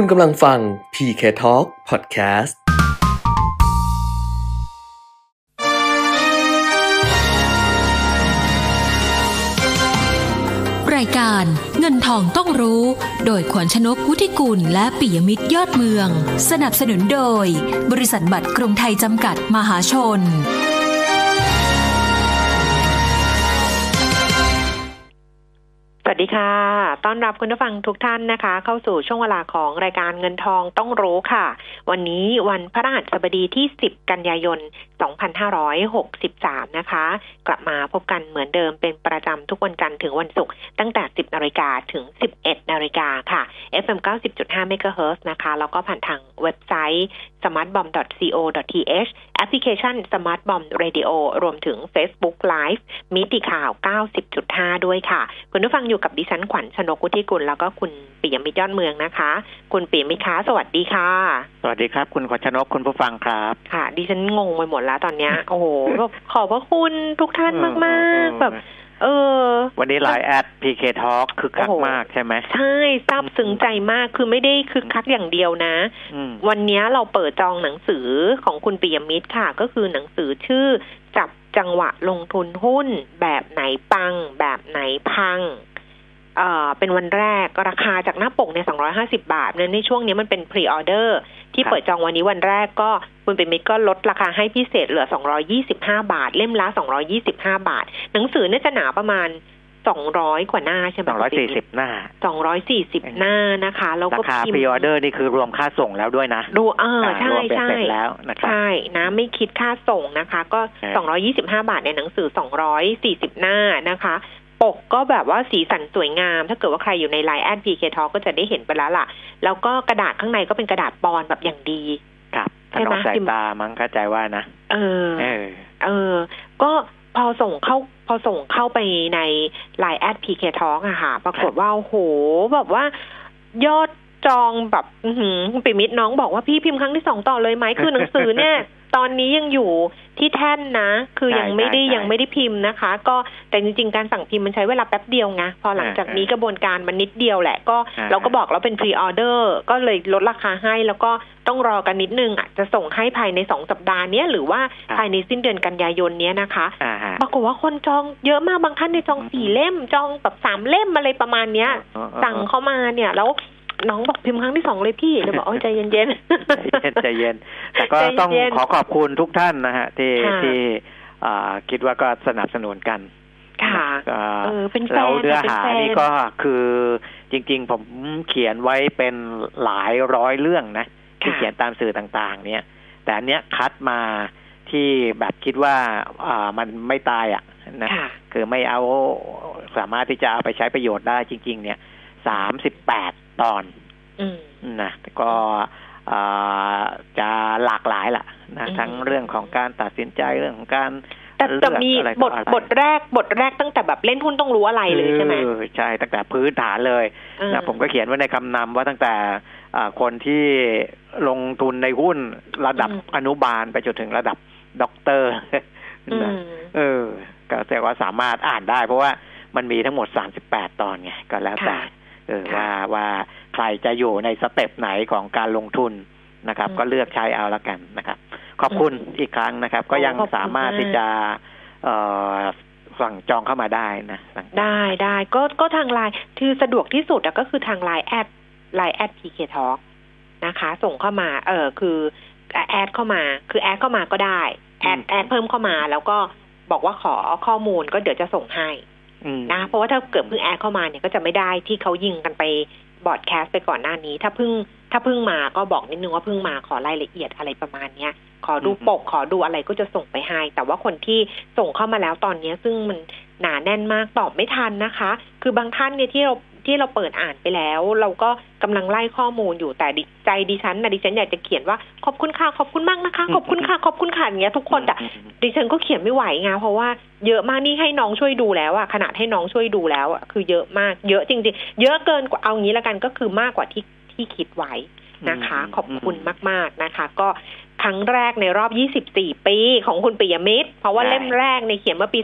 คุณกำลังฟัง PK Talk Podcast รายการเงินทองต้องรู้ โดยขวัญชนกุธิกุลและปิยมิตรยอดเมือง สนับสนุนโดย บริษัทบัตรกรุงไทยจำกัดมหาชน สวัสดีค่ะ ต้อนรับคุณผู้ฟังทุกท่านนะคะ เข้าสู่ช่วงเวลาของรายการเงินทองต้องรู้ค่ะ วันนี้วันพระรหัสบดีที่ 10 กันยายน 2563 นะคะ กลับมาพบกันเหมือนเดิมเป็นประจำทุกวันจันทร์ถึงวันศุกร์ตั้งแต่ 10 นาฬิกาถึง 11 นาฬิกาค่ะ FM 90.5 MHz นะคะ แล้วก็ผ่านทางเว็บไซต์ smartbomb.co.th แอปพลิเคชัน Smart Bomb Radio รวมถึง Facebook Live มิติข่าว 90.5 ด้วยค่ะ คุณผู้ฟังอยู่กับดิฉันขวัญชนกุธิกุลแล้วก็คุณปิยมิตรยอดเมืองนะคะ คุณปิยมิตรคะสวัสดีค่ะ สวัสดีครับ คุณขวัญชนกคุณผู้ฟังครับ ค่ะ ดิฉันงงไปหมดแล้วตอนเนี้ยโอ้โหแบบขอบพระคุณทุกท่านมาก ๆ แบบ เออ วันนี้ไลน์แอด PK Talk คือคักโอ้โหมากใช่ไหมใช่ซาบซึ้งใจมากคือไม่ได้คึกคักอย่างเดียวนะอืมวันเนี้ยเราเปิดจองหนังสือของคุณปิยมิตรค่ะ ก็คือหนังสือชื่อจับจังหวะลงทุนหุ้น แบบไหนปัง แบบไหนพัง เอ่อเป็นวันแรกราคาจากหน้าปกเนี่ย250 บาทเนี่ยในช่วงนี้มันเป็นพรีออเดอร์ที่ครับเปิดจองวันนี้วันแรกก็คุณปิยมิตรก็ลดราคาให้พิเศษเหลือ 225 บาท เล่มละ 225 บาท หนังสือเนี่ยจะหนาประมาณ200กว่าหน้าใช่ไหมสองร้อยสี่สิบหน้า240หน้านะคะแล้วราก็คาพิมพพ์รีออเดอร์นี่คือรวมค่าส่งแล้วด้วยนะดูเอออ่าใช่รวมเป็นใช่เสร็จแล้วนะครับใช่นะไม่คิดค่าส่งนะคะ ก็ใช่225บาทในหนังสือ240หน้านะคะป กก็แบบว่าสีสันสวยงาม ถ้าเกิดว่าใครอยู่ในไลน์แอดพีเคทอก็จะได้เห็นไปแล้วล่ะ แล้วก็กระดาษข้างในก็เป็นกระดาษปอนแบบอย่างดี ครับถใช่นไหมอมสายตามั้งเข้าใจว่านะ เออ เออ เออ ก็พอส่งเข้าพอส่งเข้าไปใน Line add PK Talk อะค่ะ ปรากฏว่าโอ้โหแบบว่ายอดจองแบบอื้อหือคุณปิมิตรน้องบอกว่าพี่พิมพ์ครั้งที่สองต่อเลยไหมคือหนังสือเนี่ย ตอนนี้ยังอยู่ที่แท่นนะ คือยังไม่ได้ใช่ใช่ยังไม่ได้พิมพ์นะคะ ก็แต่จริง ๆ การสั่งพิมพ์มันใช้เวลาแป๊บเดียวไงพอหลังจากอ่านี้นี้กระบวนการมันนิดเดียวแหละ ก็อ่าเราก็บอกเราเป็น pre-order ก็เลยลดราคาให้ แล้วก็ต้องรอกันนิดนึงอาจจะส่งให้ภายในสองสัปดาห์เนี้ยหรือว่าภายในสิ้นเดือนกันยายนเนี้ยนะคะอ่าฮะปรากฏว่าคนจองเยอะมากบางท่านในยจองสี่เล่มจองแบบสามเล่มอะไรประมาณเนี้ยเออเออสั่งเข้ามาเนี่ยแล้ว น้องบอกพิมพ์ครั้งที่สองเลยพี่เดี๋ยวบอกโอ้ยใจเย็นใจเย็นใจเย็นแต่ก็ใจเย็นต้องขอขอบคุณทุกท่านนะฮะที่ค่ะที่อ่าคิดว่าก็สนับสนุนกันๆค่ะก็เออเป็นแฟนแล้วเนื้อเป็นหาแฟนนี่ก็คือจริง ๆ ผมเขียนไว้เป็นหลายร้อยเรื่องนะที่ค่ะเขียนตามสื่อต่าง ๆ เนี่ย แต่อันเนี้ยคัดมาที่แบบคิดว่าอ่ามันไม่ตายอะนะค่ะคือไม่เอาสามารถที่จะเอาไปใช้ประโยชน์ได้จริง ๆ เนี่ย สามสิบแปดตอนอืมนะก็อ่าจะหลากหลายล่ะนะอืมทั้งเรื่องของการตัดสินใจเรื่องของการแต่แต่เลือกมีอะไรบต่อทอะไรบทแรกบทแรกตั้งแต่แบบเล่นหุ้นต้องรู้อะไรเลยใช่ไหมออใช่ตั้งแต่พื้นฐานเลยเออนะผมก็เขียนไว้ในคำนำว่าตั้งแต่อ่าคนที่ลงทุนในหุ้นระดับอนุบาลไปจนถึงระดับด็อกเตอร์อืนะมเออ ก็แต่ว่าสามารถอ่านได้เพราะว่ามันมีทั้งหมด38ตอนไงก็แล้วแต่ค่ะ เออค่ะว่าว่าใครจะอยู่ใน step ไหนของการลงทุนนะครับอืมก็เลือกใช้เอาละกันนะครับ ขอบคุณอืมอีกครั้งนะครับ ก็ยังขอบคุณสามารถมากที่จะเอ่อสั่งจองเข้ามาได้นะสั่งจองได้ได้ก็ก็ทางไลน์คือสะดวกที่สุดอะก็คือทางไลน์ add ไลน์ add PK Talk นะคะ ส่งเข้ามา เออคือ add เข้ามา คือ add เข้ามาก็ได้ add add เพิ่มเข้ามา แล้วก็บอกว่าขอข้อมูลก็เดี๋ยวจะส่งให้อืม นะเพราะว่าถ้าเกิดเพิ่ง add เข้ามาเนี่ยก็จะไม่ได้ที่เขายิงกันไป broadcast ไปก่อนหน้านี้ ถ้าเพิ่งถ้าเพิ่งมาก็บอกนิดนึงว่าเพิ่งมาขอรายละเอียดอะไรประมาณเนี้ย ขอดูปกขอดูอะไรก็จะส่งไปให้ แต่ว่าคนที่ส่งเข้ามาแล้วตอนเนี้ย ซึ่งมันหนาแน่นมากตอบไม่ทันนะคะ คือบางท่านเนี่ยที่เรา ที่เราเปิดอ่านไปแล้ว เราก็กำลังไล่ข้อมูลอยู่แต่ดิใจดิฉันนะดิฉันอยากจะเขียนว่าขอบคุณค่ะขอบคุณมากนะคะ ขอบคุณค่ะขอบคุณค่ะอย่างเงี้ยทุกคนแต่อืมดิฉันก็เขียนไม่ไหวไงเพราะว่าเยอะมากนี่ให้น้องช่วยดูแล้วอะขนาดให้น้องช่วยดูแล้วอะคือเยอะมากเยอะจริง ๆ เยอะเกินกว่าเอางี้ละกันก็คือมากกว่าที่ที่คิดไว้นะคะอืมขอบคุณมาก ๆนะคะ ก็ ครั้งแรกในรอบ 24 ปีของคุณปิยมิตร เพราะว่าใช่เล่มแรกในยเขียนเมื่อปี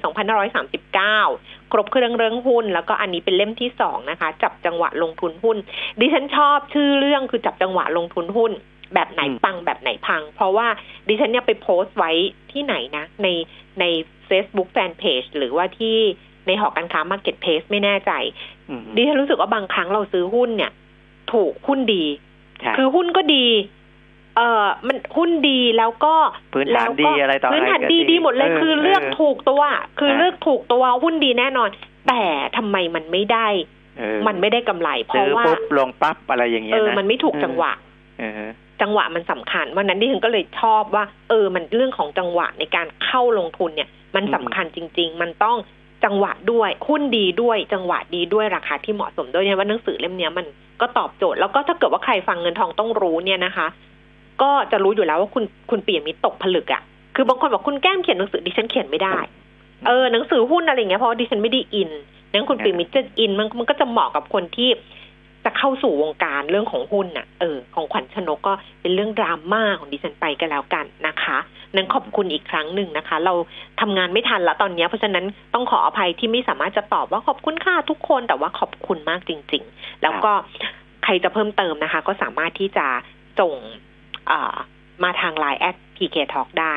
2539 ครบเครื่องเรื่องหุ้น แล้วก็อันนี้เป็นเล่มที่สองนะคะ จับจังหวะลงทุนหุ้น ดิฉันชอบชื่อเรื่องคือจับจังหวะลงทุนหุ้น แบบไหนปังแบบไหนพัง เพราะว่าดิฉันเนี่ยไปโพสต์ไว้ที่ไหนนะ ในใน Facebook Fanpage หรือว่าที่ในหอการค้า Marketplace ไม่แน่ใจอืมดิฉันรู้สึกว่าบางครั้งเราซื้อหุ้นเนี่ย ถูกหุ้นดีใช่คือหุ้นก็ดี เอ่อมันหุ้นดีแล้วก็พื้นฐานแล้วก็ดีอะไรต่ออะไรพื้นฐานก็ดีดีดีหมดเลยเออคือเลือกเออถูกตัว คืออ่าเลือกถูกตัวหุ้นดีแน่นอน แต่ทำไมมันไม่ได้เออมันไม่ได้กำไร เพซื้ราะอว่าปุ๊บลงปั๊บอะไรอย่างเงี้ยเออนะมันไม่ถูกจังหวะเออจังหวะมันสำคัญวันนั้นดิฉันก็เลยชอบว่า เออ มันเรื่องของจังหวะในการเข้าลงทุนเนี่ย มันสำคัญจริง ๆ มันต้องจังหวะด้วยหุ้นดีด้วย จังหวะดีด้วยราคาที่เหมาะสมด้วยเนี่ยว่าหนังสือเล่มเนี้ยมันก็ตอบโจทย์แล้วก็ถ้าเกิดว่าใครฟังเงินทองต้องรู้เนี่ยนะคะ ก็จะรู้อยู่แล้วว่าคุณคุณเปียมิตรตกผลึกอะ่ะ คือบางคนบอกคุณแก้มเขียนหนังสือดิฉันเขียนไม่ได้ เออหนังสือหุ้นอะไรอย่างเงี้ยเพราะว่าดิฉันไม่ได้อินนั้นคุณเปียมิตรจะอินมันมันก็จะเหมาะกับคนที่จะเข้าสู่วงการเรื่องของหุ้นน่ะ เออ ของขวัญชนกก็เป็นเรื่องดราม่าของดิฉันไปก็แล้วกันนะคะ นั้นขอบคุณอีกครั้งหนึ่งนะคะ เราทำงานไม่ทันละตอนเนี้ยเพราะฉะนั้นต้องขออภัยที่ไม่สามารถจะตอบว่าขอบคุณค่ะทุกคนแต่ว่าขอบคุณมากจริง ๆ แล้วก็ใครจะเพิ่มเติมนะคะ ก็สามารถที่จะส่งอ่า มาทางไลน์แอด PK Talk ได้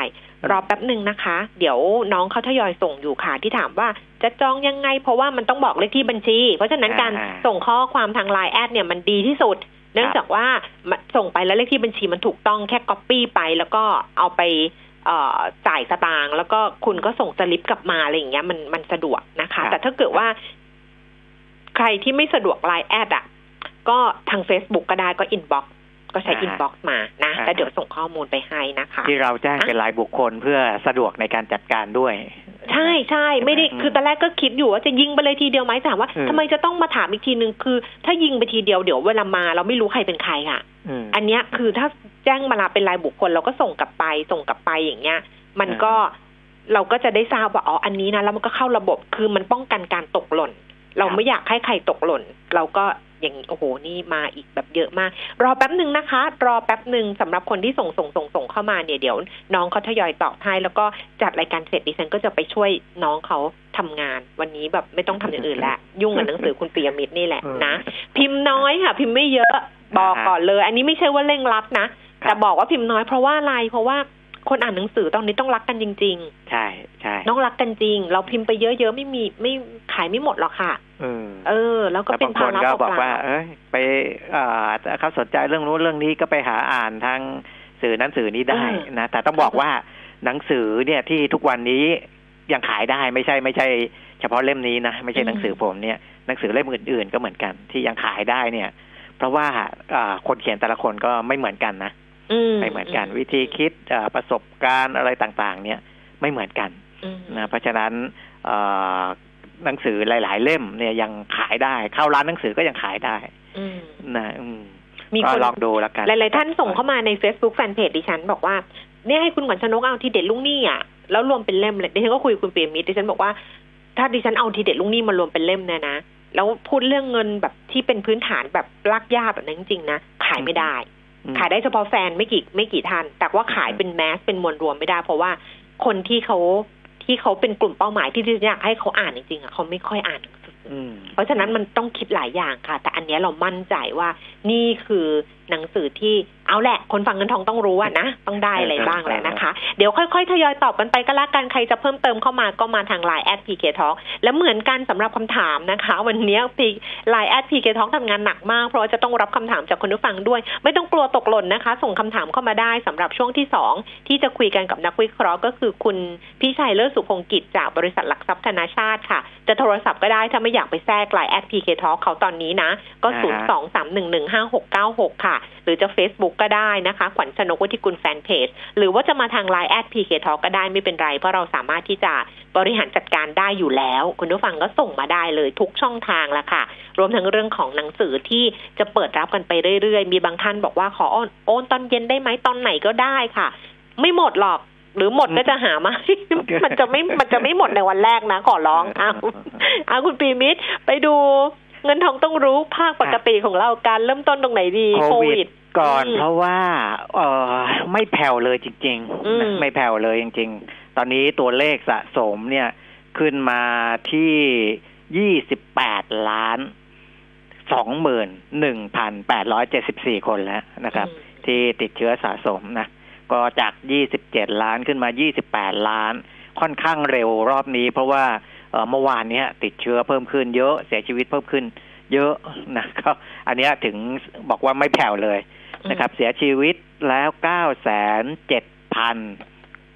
รอแป๊บหนึ่งนะคะ เดี๋ยวน้องเขาทยอยส่งอยู่ค่ะ ที่ถามว่าจะจองยังไง เพราะว่ามันต้องบอกเลขที่บัญชี เพราะฉะนั้นการอ่าส่งข้อความทางไลน์ add เนี่ยมันดีที่สุด เนื่องจากว่ามันส่งไปแล้วเลขที่บัญชีมันถูกต้องแค่ก๊อปปี้ไปแล้วก็เอาไปเอ่อจ่ายสตางค์แล้วก็คุณก็ส่งสลิปกลับมาอะไรอย่างเงี้ยมันมันสะดวกนะคะครับแต่ถ้าเกิดว่า ใครที่ไม่สะดวกไลน์ add อะ ก็ทาง Facebook ก็ได้ก็ inbox ก็ใช้อ่า inbox มานะอ่าแล้วเดี๋ยวส่งข้อมูลไปให้นะคะ ที่เราแจ้งเป็นรายบุคคลเพื่อสะดวกในการจัดการด้วย ใช่ใช่ไม่ได้อืมคือตอนแรกก็คิดอยู่ว่าจะยิงไปเลยทีเดียวไหมแต่ถามว่าอืมทำไมจะต้องมาถามอีกทีนึงคือ ถ้ายิงไปทีเดียวเดี๋ยวเวลามาเราไม่รู้ใครเป็นใครค่ะอืมอันเนี้ยคือถ้าแจ้งมาลาเป็นรายบุคคล เราก็ส่งกลับไปส่งกลับไปอย่างเงี้ย มันก็เราก็จะได้ทราบว่าอ๋ออันนี้นะแล้วมันก็เข้าระบบคือมันป้องกันการตกหล่น เราไม่อยากให้ใครตกหล่น เราก็อย่างนี้โอ้โหนี่มาอีกแบบเยอะมาก รอแป๊บหนึ่งนะคะ รอแป๊บหนึ่งสำหรับคนที่ส่งส่งส่งส่งเข้ามาเนี่ยเดี๋ยว น้องเขาทยอยตอบให้แล้วก็จัดรายการเสร็จดิฉันก็จะไปช่วยน้องเขาทำงาน วันนี้แบบไม่ต้องทำอย่างอื่นแล้วยุ่งกับหนังสือคุณปียมิตรนี่แหละนะพิมพ์น้อยค่ะ พิมพ์ไม่เยอะบอกก่อนเลย อันนี้ไม่ใช่ว่าเร่งรัดนะครับแต่บอกว่าพิมพ์น้อยเพราะว่าอะไรเพราะว่า คนอ่านหนังสือตอนนี้ต้องรักกันจริงใช่ใช่ๆต้องรักกันจริง เราพิมพ์ไปเยอะๆไม่มีไม่ขายไม่หมดหรอกค่ะเออเออแล้วก็แต่เป็นบางคภานระก็เปบอกว่าล่า เอ้ยไปเอ่อถ้าเขาสนใจเรื่องนู้นเรื่องนี้ก็ไปหาอ่านทางสื่อนั้นสื่อนี้ได้นะแต่ต้องบอกว่าหนังสือเนี่ยที่ทุกวันนี้ยังขายได้ไม่ใช่ไม่ใช่ เฉพาะเล่มนี้นะไม่ใช่หนังสือผมเนี่ยหนังสือเล่มอื่นๆก็เหมือนกันที่ยังขายได้เนี่ย เพราะว่าอ่าคนเขียนแต่ละคนก็ไม่เหมือนกันนะๆอืม ไม่เหมือนกัน วิธีคิดอ่าประสบการณ์อะไรต่างๆ เนี่ยไม่เหมือนกันอืมนะเพราะฉะนั้นเอ่อหนังสือหลายๆ เล่มเนี่ยยังขายได้ เข้าร้านหนังสือก็ยังขายได้อืมนะอืมมีก็คนลองดูแล้วกันหลายๆท่านส่งเข้ามาใน Facebook Fanpage ดิฉัน บอกว่าเนี่ยให้คุณขวัญชนกเอาทีเด็ดลุงนี่อะแล้วรวมเป็นเล่มเลยดิฉันก็คุยกับคุณเปียมิตรดิฉันบอกว่าถ้าดิฉันเอาทีเด็ดลุงนี่มารวมเป็นเล่มเนี่ยนะแล้วพูดเรื่องเงินแบบที่เป็นพื้นฐานแบบรากหญ้าแบบนั้นจริงๆนะขายไม่ได้อืม ขายได้เฉพาะแฟนไม่กี่ไม่กี่ท่าน แต่ว่าขายเป็นแมสเป็นมวลรวมไม่ได้ เพราะว่าคนที่เขาที่เขาเป็นกลุ่มเป้าหมายที่ดิฉันอยากให้เขาอ่านจริงๆอะเขาไม่ค่อยอ่านหนังสืออืมเพราะฉะนั้นมันต้องคิดหลายอย่างค่ะ แต่อันเนี้ยเรามั่นใจว่านี่คือ หนังสือที่เอาแหละ คนฟังเงินทองต้องรู้อะนะต้องได้อะไรบ้างแหละนะคะ เดี๋ยวค่อยๆ ทยอยตอบกันไปก็แล้วกันใครจะเพิ่มเติมเข้ามาก็มาทางไลน์ add PK Talk และเหมือนกันสำหรับคำถามนะคะ วันเนี้ยไลน์ add PK Talk ทำงานหนักมาก เพราะว่าจะต้องรับคำถามจากคนผู้ฟังด้วย ไม่ต้องกลัวตกหล่นนะคะ ส่งคำถามเข้ามาได้สำหรับช่วงที่สองที่จะคุยกันกับนักวิเคราะห์ก็คือคุณพิชัยเลิศสุทธิวงค์กิจจากบริษัทหลักทรัพย์ธนชาตค่ะ จะโทรศัพท์ก็ได้ถ้าไม่อยากไปแทรกไลน์แอดพีเคทอเขาตอนนี้นะก็อ่าศูนย์ฮะสองสามหนึ่งหนึ่งห้าหกเก้าหกค่ะหรือจะ Facebook ก็ได้นะคะ ขวัญชนกวุฒิกุลแฟนเพจ หรือว่าจะมาทางไลน์แอดพีเคทอก็ได้ไม่เป็นไร เพราะเราสามารถที่จะบริหารจัดการได้อยู่แล้ว คุณผู้ฟังก็ส่งมาได้เลยทุกช่องทางละค่ะ รวมทั้งเรื่องของหนังสือที่จะเปิดรับกันไปเรื่อยๆ มีบางท่านบอกว่าขอโอนโอนตอนเย็นได้ไหมตอนไหนก็ได้ค่ะ ไม่หมดหรอกหรือหมดก็จะหามา มันจะไม่ มันจะไม่หมดในวันแรกนะ ขอร้อง เอาเอาคุณปีมิตรไปดู เงินทองต้องรู้ภาคปกติของเราการเริ่มต้นตรงไหนดีโควิดก่อนอืมเพราะว่าเออไม่แผ่วเลยจริงอืมๆนะไม่แผ่วเลยจริง ๆ ตอนนี้ตัวเลขสะสมเนี่ยขึ้นมาที่ยี่สิบแปดล้านสองหมื่นหนึ่งพันแปดร้อยเจ็ดสิบสี่คนแล้วนะครับอืมที่ติดเชื้อสะสมนะ ก็จาก27ล้านขึ้นมา28ล้าน ค่อนข้างเร็วรอบนี้ เพราะว่า เอ่อเมื่อวานเนี้ยติดเชื้อเพิ่มขึ้นเยอะเสียชีวิตเพิ่มขึ้น เยอะนะก็อันเนี้ยถึงบอกว่าไม่แผ่วเลยนะครับ เสียชีวิตแล้ว9แสน7พัน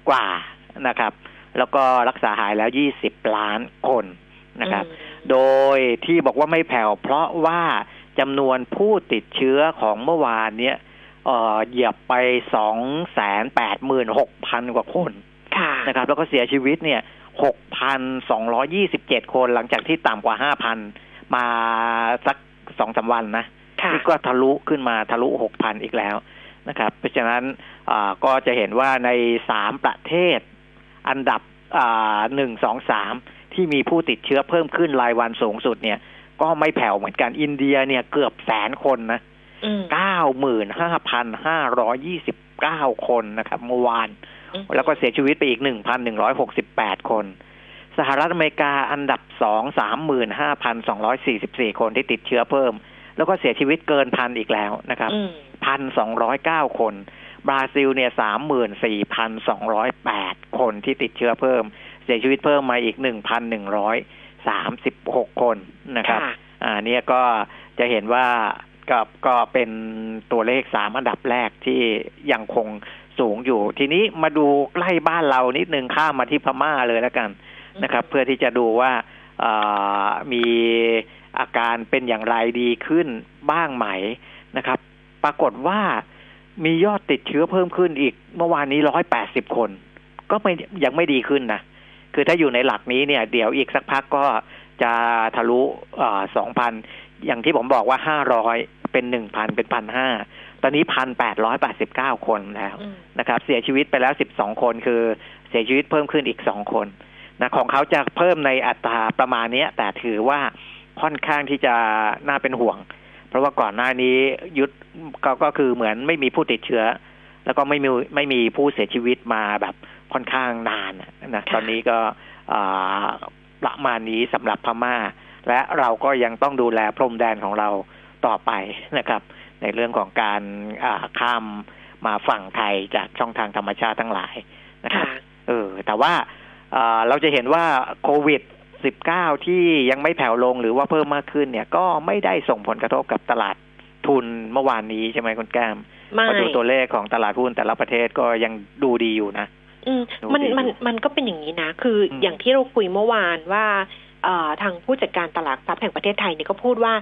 กว่านะครับ แล้วก็รักษาหายแล้ว20ล้านคนนะครับอืมโดยที่บอกว่าไม่แผ่วเพราะว่าจำนวนผู้ติดเชื้อของเมื่อวานเนี้ยเอ่อเหยียบไปสองแสนแปดหมื่นหกพันกว่าคนค่ะนะครับ แล้วก็เสียชีวิตเนี่ย หกพันสองร้อยี่สิบเจ็ดคนหลังจากที่ต่ำกว่าห้าพันมาสักสองสามวันนะค่ะนี่ก็ทะลุขึ้นมาทะลุหกพันอีกแล้วนะครับ เพราะฉะนั้นอ่าก็จะเห็นว่าในสามประเทศอันดับหนึ่งสองสามที่มีผู้ติดเชื้อเพิ่มขึ้นรายวันสูงสุดเนี่ย ก็ไม่แผ่วเหมือนกันอินเดียเนี่ยเกือบแสนคนนะอืมเก้าหมื่นห้าพันห้าร้อยี่สิบเก้าคนนะครับเมื่อวาน แล้วก็เสียชีวิตไปอีกหนึ่งพันหนึ่งร้อยหกสิบแปดคน สหรัฐอเมริกาอันดับสองสามหมื่นห้าพันสองร้อยสี่สิบสี่คนที่ติดเชื้อเพิ่ม แล้วก็เสียชีวิตเกินพันอีกแล้วนะครับอืมพันสองร้อยเก้าคน บราซิลเนี่ยสามหมื่นสี่พันสองร้อยแปดคนที่ติดเชื้อเพิ่ม เสียชีวิตเพิ่มมาอีกหนึ่งพันหนึ่งร้อยสามสิบหกคนนะครับค่ะอ่าเนี่ยก็จะเห็นว่าก็ก็เป็นตัวเลขสามอันดับแรกที่ยังคง สูงอยู่ ทีนี้มาดูใกล้บ้านเรานิดนึงข้ามมาที่พม่าเลยแล้วกันนะครับ เพื่อที่จะดูว่าเอ่อมีอาการเป็นอย่างไรดีขึ้นบ้างไหมนะครับ ปรากฏว่ามียอดติดเชื้อเพิ่มขึ้นอีกเมื่อวานนี้ร้อยแปดสิบคน ก็ไม่ยังไม่ดีขึ้นนะคือถ้าอยู่ในหลักนี้เนี่ย เดี๋ยวอีกสักพักก็จะทะลุสองพันอย่างที่ผมบอกว่าห้าร้อยเป็นหนึ่งพันเป็นพันห้า ตอนนี้พันแปดร้อยแปดสิบเก้าคนแล้วอืมนะครับ เสียชีวิตไปแล้วสิบสองคนคือเสียชีวิตเพิ่มขึ้นอีกสองคนนะของเขาจะเพิ่มในอัตราประมาณเนี้ยแต่ถือว่าค่อนข้างที่จะน่าเป็นห่วง เพราะว่าก่อนหน้านี้ยุดก็ก็คือเหมือนไม่มีผู้ติดเชื้อ แล้วก็ไม่มีไม่มีผู้เสียชีวิตมาแบบค่อนข้างนานนะตอนนี้ก็อ่าประมาณนี้สำหรับพม่า และเราก็ยังต้องดูแลพรมแดนของเราต่อไปนะครับ ในเรื่องของการอ่าข้ามมาฝั่งไทยจากช่องทางธรรมชาติทั้งหลายนะครับค่ะเออแต่ว่าเอ่อเราจะเห็นว่าโควิด 19 ที่ยังไม่แผ่วลงหรือว่าเพิ่มมากขึ้นเนี่ย ก็ไม่ได้ส่งผลกระทบกับตลาดทุนเมื่อวานนี้ใช่ไหมคุณแก้มไม่พอดูตัวเลขของตลาดหุ้นแต่ละประเทศก็ยังดูดีอยู่นะอืมดูมันดีมันมันก็เป็นอย่างนี้นะ คืออมอย่างที่เราคุยเมื่อวานว่าเอ่อทางผู้จัดการตลาดทรัพย์แห่งประเทศไทยเนี่ยก็พูดว่า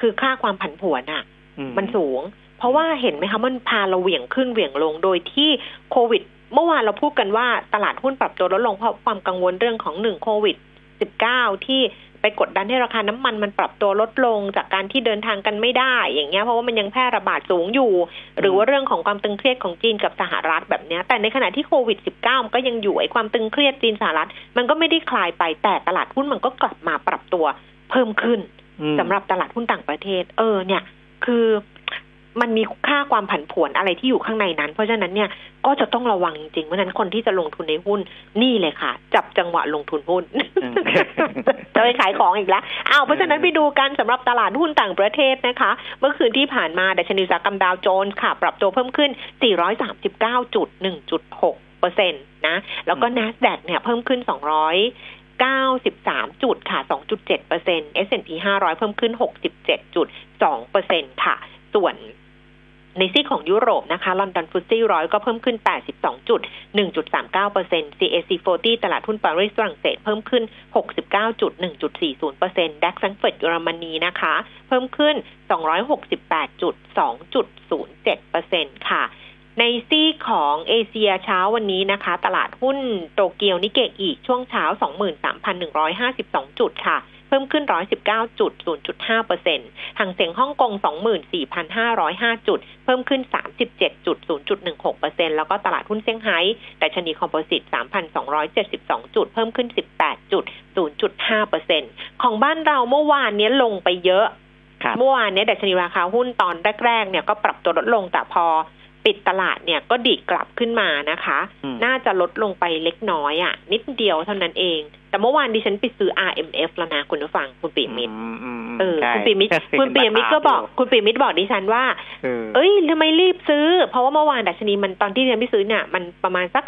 คือค่าความผันผวนอะอื มันสูง เพราะว่าเห็นไหมคะมันพาเราเหวี่ยงขึ้นเหวี่ยงลงโดยที่โควิด เมื่อวานเราพูดกันว่าตลาดหุ้นปรับตัวลดลงเพราะความกังวลเรื่องของหนึ่งโควิด19ที่ไปกดดันให้ราคาน้ำมันมันปรับตัวลดลงจากการที่เดินทางกันไม่ได้ อย่างเงี้ยเพราะว่ามันยังแพร่ระบาดสูงอยู่ หรือว่าเรื่องของความตึงเครียดของจีนกับสหรัฐแบบเนี้ย แต่ในขณะที่โควิด 19 มันก็ยังอยู่ไอ้ความตึงเครียดจีนสหรัฐ มันก็ไม่ได้คลายไปแต่ตลาดหุ้นมันก็กลับมาปรับตัวเพิ่มขึ้นอืมสำหรับตลาดหุ้นต่างประเทศ เออเนี่ย คือมันมีค่าความผันผวนอะไรที่อยู่ข้างในนั้น เพราะฉะนั้นเนี่ยก็จะต้องระวังจริงๆเพราะฉะนั้นคนที่จะลงทุนในหุ้นนี่เลยค่ะ จับจังหวะลงทุนหุ้นอืมจะไปขายของอีกแล้วอ้าวเพราะฉะนั้นไปดูกันสำหรับตลาดหุ้นต่างประเทศนะคะ เมื่อคืนที่ผ่านมาดัชนีอุตสาหกรรมดาวโจนส์ค่ะ ปรับตัวเพิ่มขึ้น 439.1.6เปอร์เซ็นต์นะ แล้วก็ NASDAQ เนี่ยเพิ่มขึ้น 93 จุดค่ะ 2.7เปอร์เซ็นต์ S&P 500 เพิ่มขึ้น 67.2เปอร์เซ็นต์ค่ะ ส่วนในซีของยุโรปนะคะ ลอนดอนฟุตซี่ร้อยก็เพิ่มขึ้น 82จุด1.39เปอร์เซ็นต์ CAC 40 ตลาดหุ้นปารีสฝรั่งเศสเพิ่มขึ้น 69จุด1.40เปอร์เซ็นต์ DAX แฟรงก์เฟิร์ตเยอรมนีนะคะ เพิ่มขึ้น 268จุด2.07เปอร์เซ็นต์ค่ะ ในซีกของเอเชียเช้าวันนี้นะคะ ตลาดหุ้นโตเกียวนิกเกอิช่วงเช้า 23,152 จุดค่ะเพิ่มพิ่มขึ้น 119จุด0.5เปอร์เซ็นต์ฮั่งเส็งฮ่องกง 24,505 จุด เพิ่มขึ้น 37จุด0.16เปอร์เซ็นต์แล้วก็ตลาดหุ้นเซี่ยงไฮ้แต่ชนีคอมโพสิต 3,272 จุด เพิ่มขึ้น 18จุด0.5เปอร์เซ็นต์ของบ้านเราเมื่อวานนี้ลงไปเยอะครับเมื่อวานเนี้ดัชนีราคาหุ้นตอนแรกๆเนี่ยก็ปรับตัวลดลงแต่พอ ปิดตลาดเนี่ยก็ดีดกลับขึ้นมานะคะอืมน่าจะลดลงไปเล็กน้อยอะ่ะ นิดเดียวเท่านั้นเอง แต่เมื่อวานดิฉันไปซื้อ RMF แล้วนะคุณผู้ฟังคุณปีมิตรอืมอืมเออใช่คุณปีมิตรคุณปีมิตรก็บอก คุณปีมิตรบอกดิฉันว่าเออเอ้ยทำไมรีบซื้อ เพราะว่าเมื่อวานดัชนีมันตอนที่ดิฉันไปซื้อเนี่ยมันประมาณสัก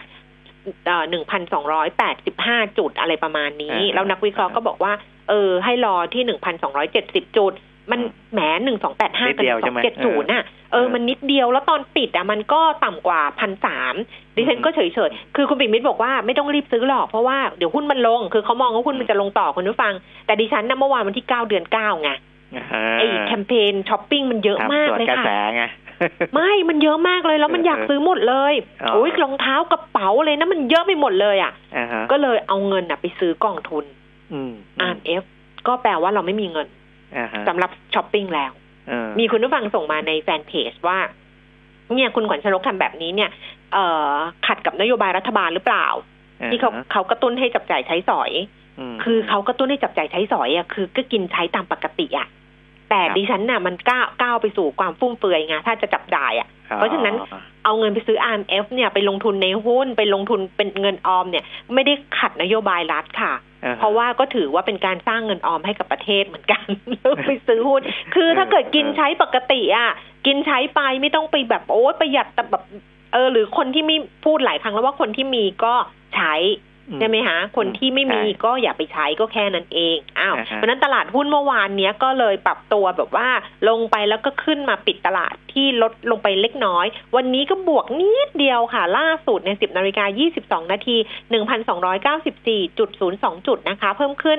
หนึ่งพันสองร้อยแปดสิบห้าจุดอะไรประมาณนี้ แล้วนักวิเคราะห์ก็บอกว่า เออ ให้รอที่หนึ่งพันสองร้อยเจ็ดสิบจุด มันแหมหนึ่งสองแปดห้ากับหนึ่งสองเจ็ดศูนย์น่ะเออมันนิดเดียวแล้วตอนปิดอะมันก็ต่ำกว่าพันสามดิฉันก็เฉยเฉยๆคือคุณปิ่มมิตรบอกว่าไม่ต้องรีบซื้อหรอกเพราะว่าเดี๋ยวหุ้นมันลง คือเขามองว่าหุ้นมันจะลงต่อคุณผู้ฟัง แต่ดิฉันนะเมื่อวานวันที่เก้าเดือนเก้าไงไอ้แคมเปญช้อปปิ้งมันเยอะมากเลยกระค่ะแสไงไม่ มันเยอะมากเลยแล้วมันเอออยากซื้อหมดเลยอ๋อโอ้ยรองเท้ากระเป๋าเลยนะมันเยอะไปหมดเลยอะอ่าฮะก็เลยเอาเงินอะไปซื้อกองทุน อืม RMF ก็แปลว่าเราไม่มีเงินอ่าฮะ สำหรับช้อปปิ้งแล้วเออมีคุณผู้ฟังส่งมาในแฟนเพจว่า เนี่ยคุณขวัญชนกทำแบบนี้เนี่ย เอ่อขัดกับนโยบายรัฐบาลหรือเปล่า ที่เขาเขากระตุ้นให้จับจ่ายใช้สอยมคือเขากระตุ้นให้จับจ่ายใช้สอยอะคือก็กินใช้ตามปกติอะ แต่ครับดิฉันน่ะมันก้าวก้าวไปสู่ความฟุ่มเฟือยไงถ้าจะจับจ่ายอะ เพราะฉะนั้นเอาเงินไปซื้อ RMF เนี่ยไปลงทุนในหุ้นไปลงทุนเป็นเงินออมเนี่ย ไม่ได้ขัดนโยบายรัฐค่ะอ่ฮเพราะว่าก็ถือว่าเป็นการสร้างเงินออมให้กับประเทศเหมือนกันไปซื้อหุ้น คือถ้าเกิดกินใช้ปกติอะกินใช้ไปไม่ต้องไปแบบโอ้ยประหยัดแต่แบบเออหรือคนที่มีพูดหลายครั้งแล้วว่าคนที่มีก็ใช้อืม ใช่ไหมฮะคนที่ไม่มีก็อย่าไปใช้ก็แค่นั้นเองอ้าวเพราะนั้นตลาดหุ้นเมื่อวานเนี้ยก็เลยปรับตัวแบบว่าลงไปแล้วก็ขึ้นมาปิดตลาดที่ลดลงไปเล็กน้อย วันนี้ก็บวกนิดเดียวค่ะ ล่าสุดใน 10นาฬิกา22 นาที 1,294.02 จุดนะคะ เพิ่มขึ้น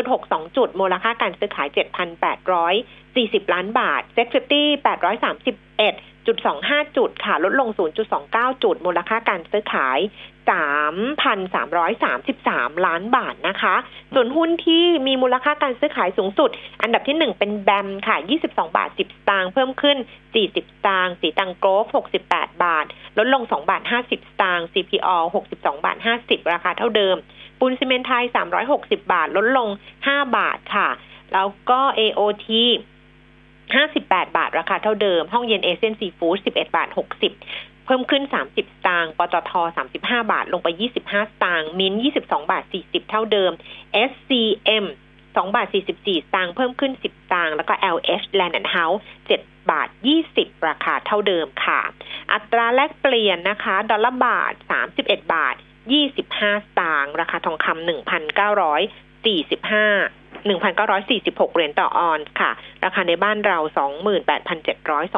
0.62 จุด มูลค่าการซื้อขาย 7,840 ล้านบาทเซ็กซ์ตี้831 จุ0.25 จุดค่ะ ลดลง 0.29 จุด มูลค่าการซื้อขาย 3,333 ล้านบาทนะคะ ส่วนหุ้นที่มีมูลค่าการซื้อขายสูงสุด อันดับที่ 1 เป็นแบมค่ะ 22 บาท 10 สตางค์เพิ่มขึ้น 40 สตางค์สีตังโกลฟ68 บาท ลดลง 2 บาท 50 สตางค์ CPO 62 บาท 50 ราคาเท่าเดิม ปูนซีเมนไทย 360 บาท ลดลง 5 บาทค่ะ แล้วก็ AOT 58 บาท ราคาเท่าเดิม ห้องเย็นเอเชียนซีฟู้ด11 บาท 60 เพิ่มขึ้น 30 สตางค์ ปตท 35 บาท ลงไป 25 สตางค์ มิน22 บาท 40 เท่าเดิม SCM 2บาท 44 สตางค์ เพิ่มขึ้น 10 สตางค์ แล้วก็ LH Land and House 7บาท 20 ราคาเท่าเดิมค่ะ อัตราแลกเปลี่ยนนะคะ ดอลลาร์บาท 31 บาท 25 สตางค์ ราคาทองคำ 1,945 1,946 เหรียญต่อออนซ์ค่ะ ราคาในบ้านเรา 28,700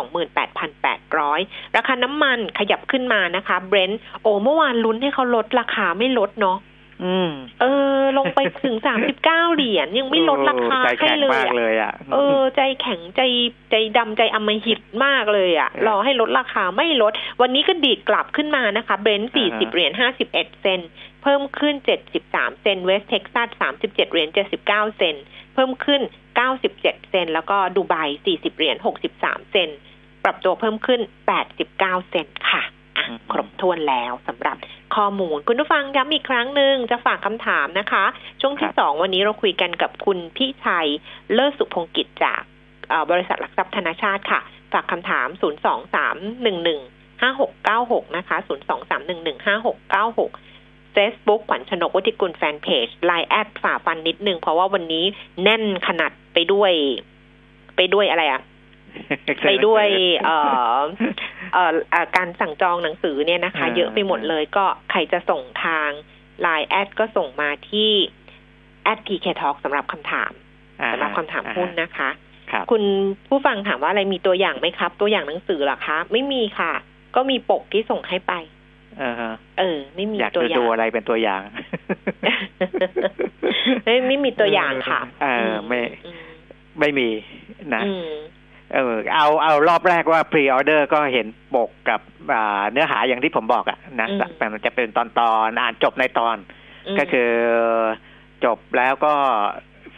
28,800 ราคาน้ำมันขยับขึ้นมานะคะ เบรนท์โอ้เมื่อวานลุ้นให้เขาลดราคาไม่ลดเนาะอืมเออ ลงไปถึง39เหรียญยังไม่ลดราคาใจให้แข็งเลยมากอะเลยอะเออ ใจแข็งใจใจดำใจอำมหิตมากเลยอะ่ะเออรอให้ลดราคาไม่ลด วันนี้ก็ดีดกลับขึ้นมานะคะ เบรนท์อ่าฮะ40เหรียญ51เซนต์เพิ่มขึ้น 73 เซนต์เวสเท็กซัส 37 เหรียญ 79 เซนต์เพิ่มขึ้น 97 เซนต์แล้วก็ดูไบ 40 เหรียญ 63 เซนต์ปรับตัวเพิ่มขึ้น 89 เซนต์ค่ะอะอืมครบถ้วนแล้วสำหรับข้อมูล คุณผู้ฟังย้ำอีกครั้งหนึ่งจะฝากคำถามนะคะ ช่วงที่สองวันนี้เราคุยกันกับคุณพี่ชัย เลิศสุพงกิจจากเอ่อบริษัทหลักทรัพย์ธนาชาติค่ะ ฝากคำถาม 0 2 3 1 1 5 6 9 6 นะคะ 0 2 3 1 1 5 6 9 6 Facebook ขวัญชนกวุฒิกุลแฟนเพจ Line แอดฝ่าฟันนิดนึง เพราะว่าวันนี้แน่นขนาดไปด้วย ไปด้วยอะไรอะไปด้วยเอ่อเอ่อเอ่อการสั่งจองหนังสือเนี่ยนะคะอ่าเยอะไปหมดเลยก็ใครจะส่งทาง Line แอดก็ส่งมาที่แอด PK Talk สำหรับคำถามอ่สำหรับคำถามหุ้นนะคะครับคุณผู้ฟังถามว่าอะไรมีตัวอย่างไหมครับ ตัวอย่างหนังสือเหรอคะ ไม่มีค่ะ ก็มีปกที่ส่งให้ไปอ่าฮะ เออ ไม่มีอยากตัวจะอย่าดูงอะไรเป็นตัวอย่างไม่ไม่มีตัวอย่างค่ะเออไม่อืมไม่มีนะอืมเออเอาเอารอบแรกว่าพรีออเดอร์ก็เห็นปกกับอ่าเนื้อหาอย่างที่ผมบอกอะนะอืมแต่มันจะเป็นตอนตอนๆอ่านจบในตอนมก็คือจบแล้วก็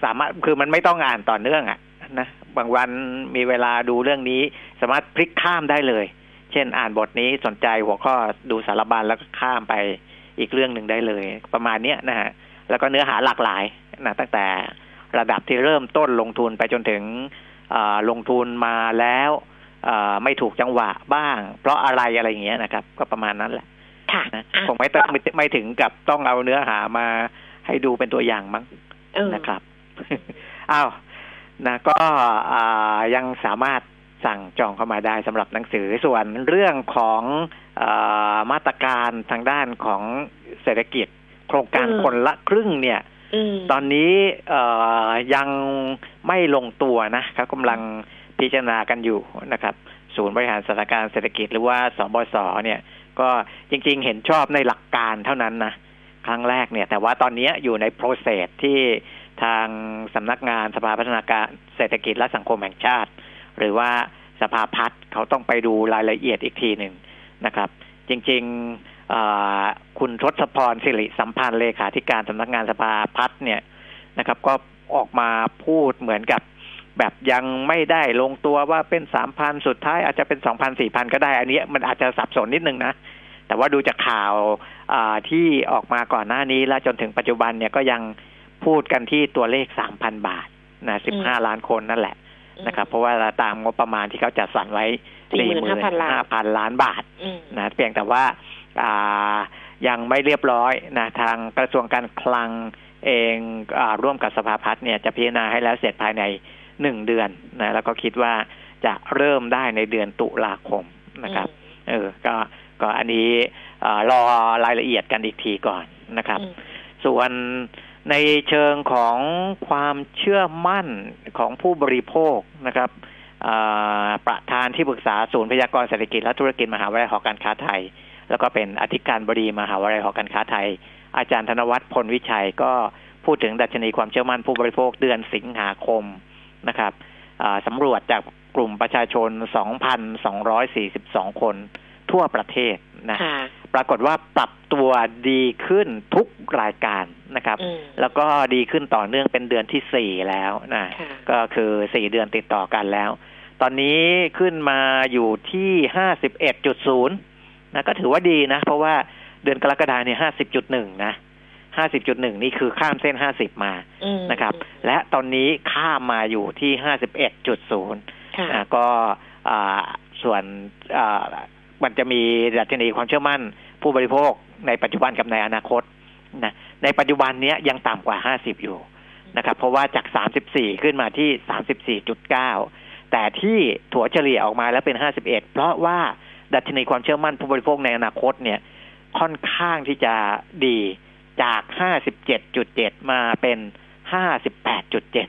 สามารถคือมันไม่ต้องอ่านต่อเนื่องอะนะบางวันมีเวลาดูเรื่องนี้ สามารถพลิกข้ามได้เลย เช่นอ่านบทนี้สนใจหัวข้อดูสารบัญแล้วก็ข้ามไปอีกเรื่องหนึ่งได้เลย ประมาณเนี้ยนะฮะแล้วก็เนื้อหาหลากหลายนะตั้งแต่ระดับที่เริ่มต้นลงทุนไปจนถึงลงทุนมาแล้วไม่ถูกจังหวะบ้าง เพราะอะไรอะไรอย่างเงี้ยนะครับ ก็ประมาณนั้นแหละนะคงไม่ต้องไม่ถึงกับต้องเอาเนื้อหามาให้ดูเป็นตัวอย่างมั้งนะครับอ้าวนะก็ยังสามารถ สั่งจองเข้ามาได้สำหรับหนังสือส่วนเรื่องของอมาตรการทางด้านของเศรษฐกิจ โครงการคนละครึ่งเนี่ยตอนนี้ยังไม่ลงตัวนะเขากำลังพิจารณากันอยู่นะครับ ศูนย์บริหารสถานการณ์เศรษฐกิจหรือว่าสบศเนี่ยก็จริงๆเห็นชอบในหลักการเท่านั้นนะครั้งแรกเนี่ย แต่ว่าตอนนี้อยู่ในโปรเซสที่ทางสำนักงานสภาพัฒนาการเศรษฐกิจและสังคมแห่งชาติ หรือว่าสภาพัฒน์เขาต้องไปดูรายละเอียดอีกทีหนึ่งนะครับ จริงๆคุณทศพรสิริสัมพันธ์เลขาธิการสำนักงานสภาพัฒน์เนี่ยนะครับ ก็ออกมาพูดเหมือนกับแบบยังไม่ได้ลงตัวว่าเป็นสามพันสุดท้ายอาจจะเป็นสองพันสี่พันก็ได้ อันนี้มันอาจจะสับสนนิดนึงนะ แต่ว่าดูจากข่าวที่ออกมาก่อนหน้านี้และจนถึงปัจจุบันเนี่ยก็ยังพูดกันที่ตัวเลขสามพันบาทนะสิบห้าล้านคนนั่นแหละ นะครับ เพราะว่าตามงบประมาณที่เขาจัดสรรไว้สี่หมื่นห้าพันล้านบาทนะเพียงแต่ว่ายังไม่เรียบร้อยนะทางกระทรวงการคลังเองอร่วมกับสภาพัฒน์เนี่ยจะพิจารณาให้แล้วเสร็จภายในหนึ่งเดือนนะแล้วก็คิดว่าจะเริ่มได้ในเดือนตุลาคมนะครับ เออ ก็ก็อันนี้รอรายละเอียดกันอีกทีก่อนนะครับ ส่วน ในเชิงของความเชื่อมั่นของผู้บริโภคนะครับประธานที่ปรึกษาศูนย์พยากรณ์เศรษฐกิจและธุรกิจมหาวิทยาลัยหอการค้าไทย แล้วก็เป็นอธิการบดีมหาวิทยาลัยหอการค้าไทย อาจารย์ธนวัฒน์พลวิชัยก็พูดถึงดัชนีความเชื่อมั่นผู้บริโภคเดือนสิงหาคมนะครับสำรวจจากกลุ่มประชาชน 2,242 คนทั่วประเทศนะ ปรากฏว่าปรับตัวดีขึ้นทุกรายการนะครับ แล้วก็ดีขึ้นต่อเนื่องเป็นเดือนที่สี่แล้วนะก็คือสี่เดือนติดต่อกันแล้ว ตอนนี้ขึ้นมาอยู่ที่ห้าสิบเอ็ดจุดศูนย์นะก็ถือว่าดีนะ เพราะว่าเดือนกรกฎาเนี่ยห้าสิบจุดหนึ่งนะห้าสิบจุดหนึ่งนี่คือข้ามเส้นห้าสิบมานะครับ และตอนนี้ข้ามมาอยู่ที่ห้าสิบเอ็ดจุดศูนย์ก็ส่วน มันจะมีดัชนีความเชื่อมั่น ผู้บริโภคในปัจจุบันกับในอนาคตนะในปัจจุบันนี้ยังต่ำกว่าห้าสิบอยู่นะครับ เพราะว่าจากสามสิบสี่ขึ้นมาที่สามสิบสี่จุดเก้าแต่ที่ถั่วเฉลี่ยออกมาแล้วเป็นห้าสิบเอ็ดเพราะว่าดัชนีความเชื่อมั่นผู้บริโภคในอนาคตเนี่ย ค่อนข้างที่จะดีจากห้าสิบเจ็ดจุดเจ็ดมาเป็นห้าสิบแปดจุดเจ็ด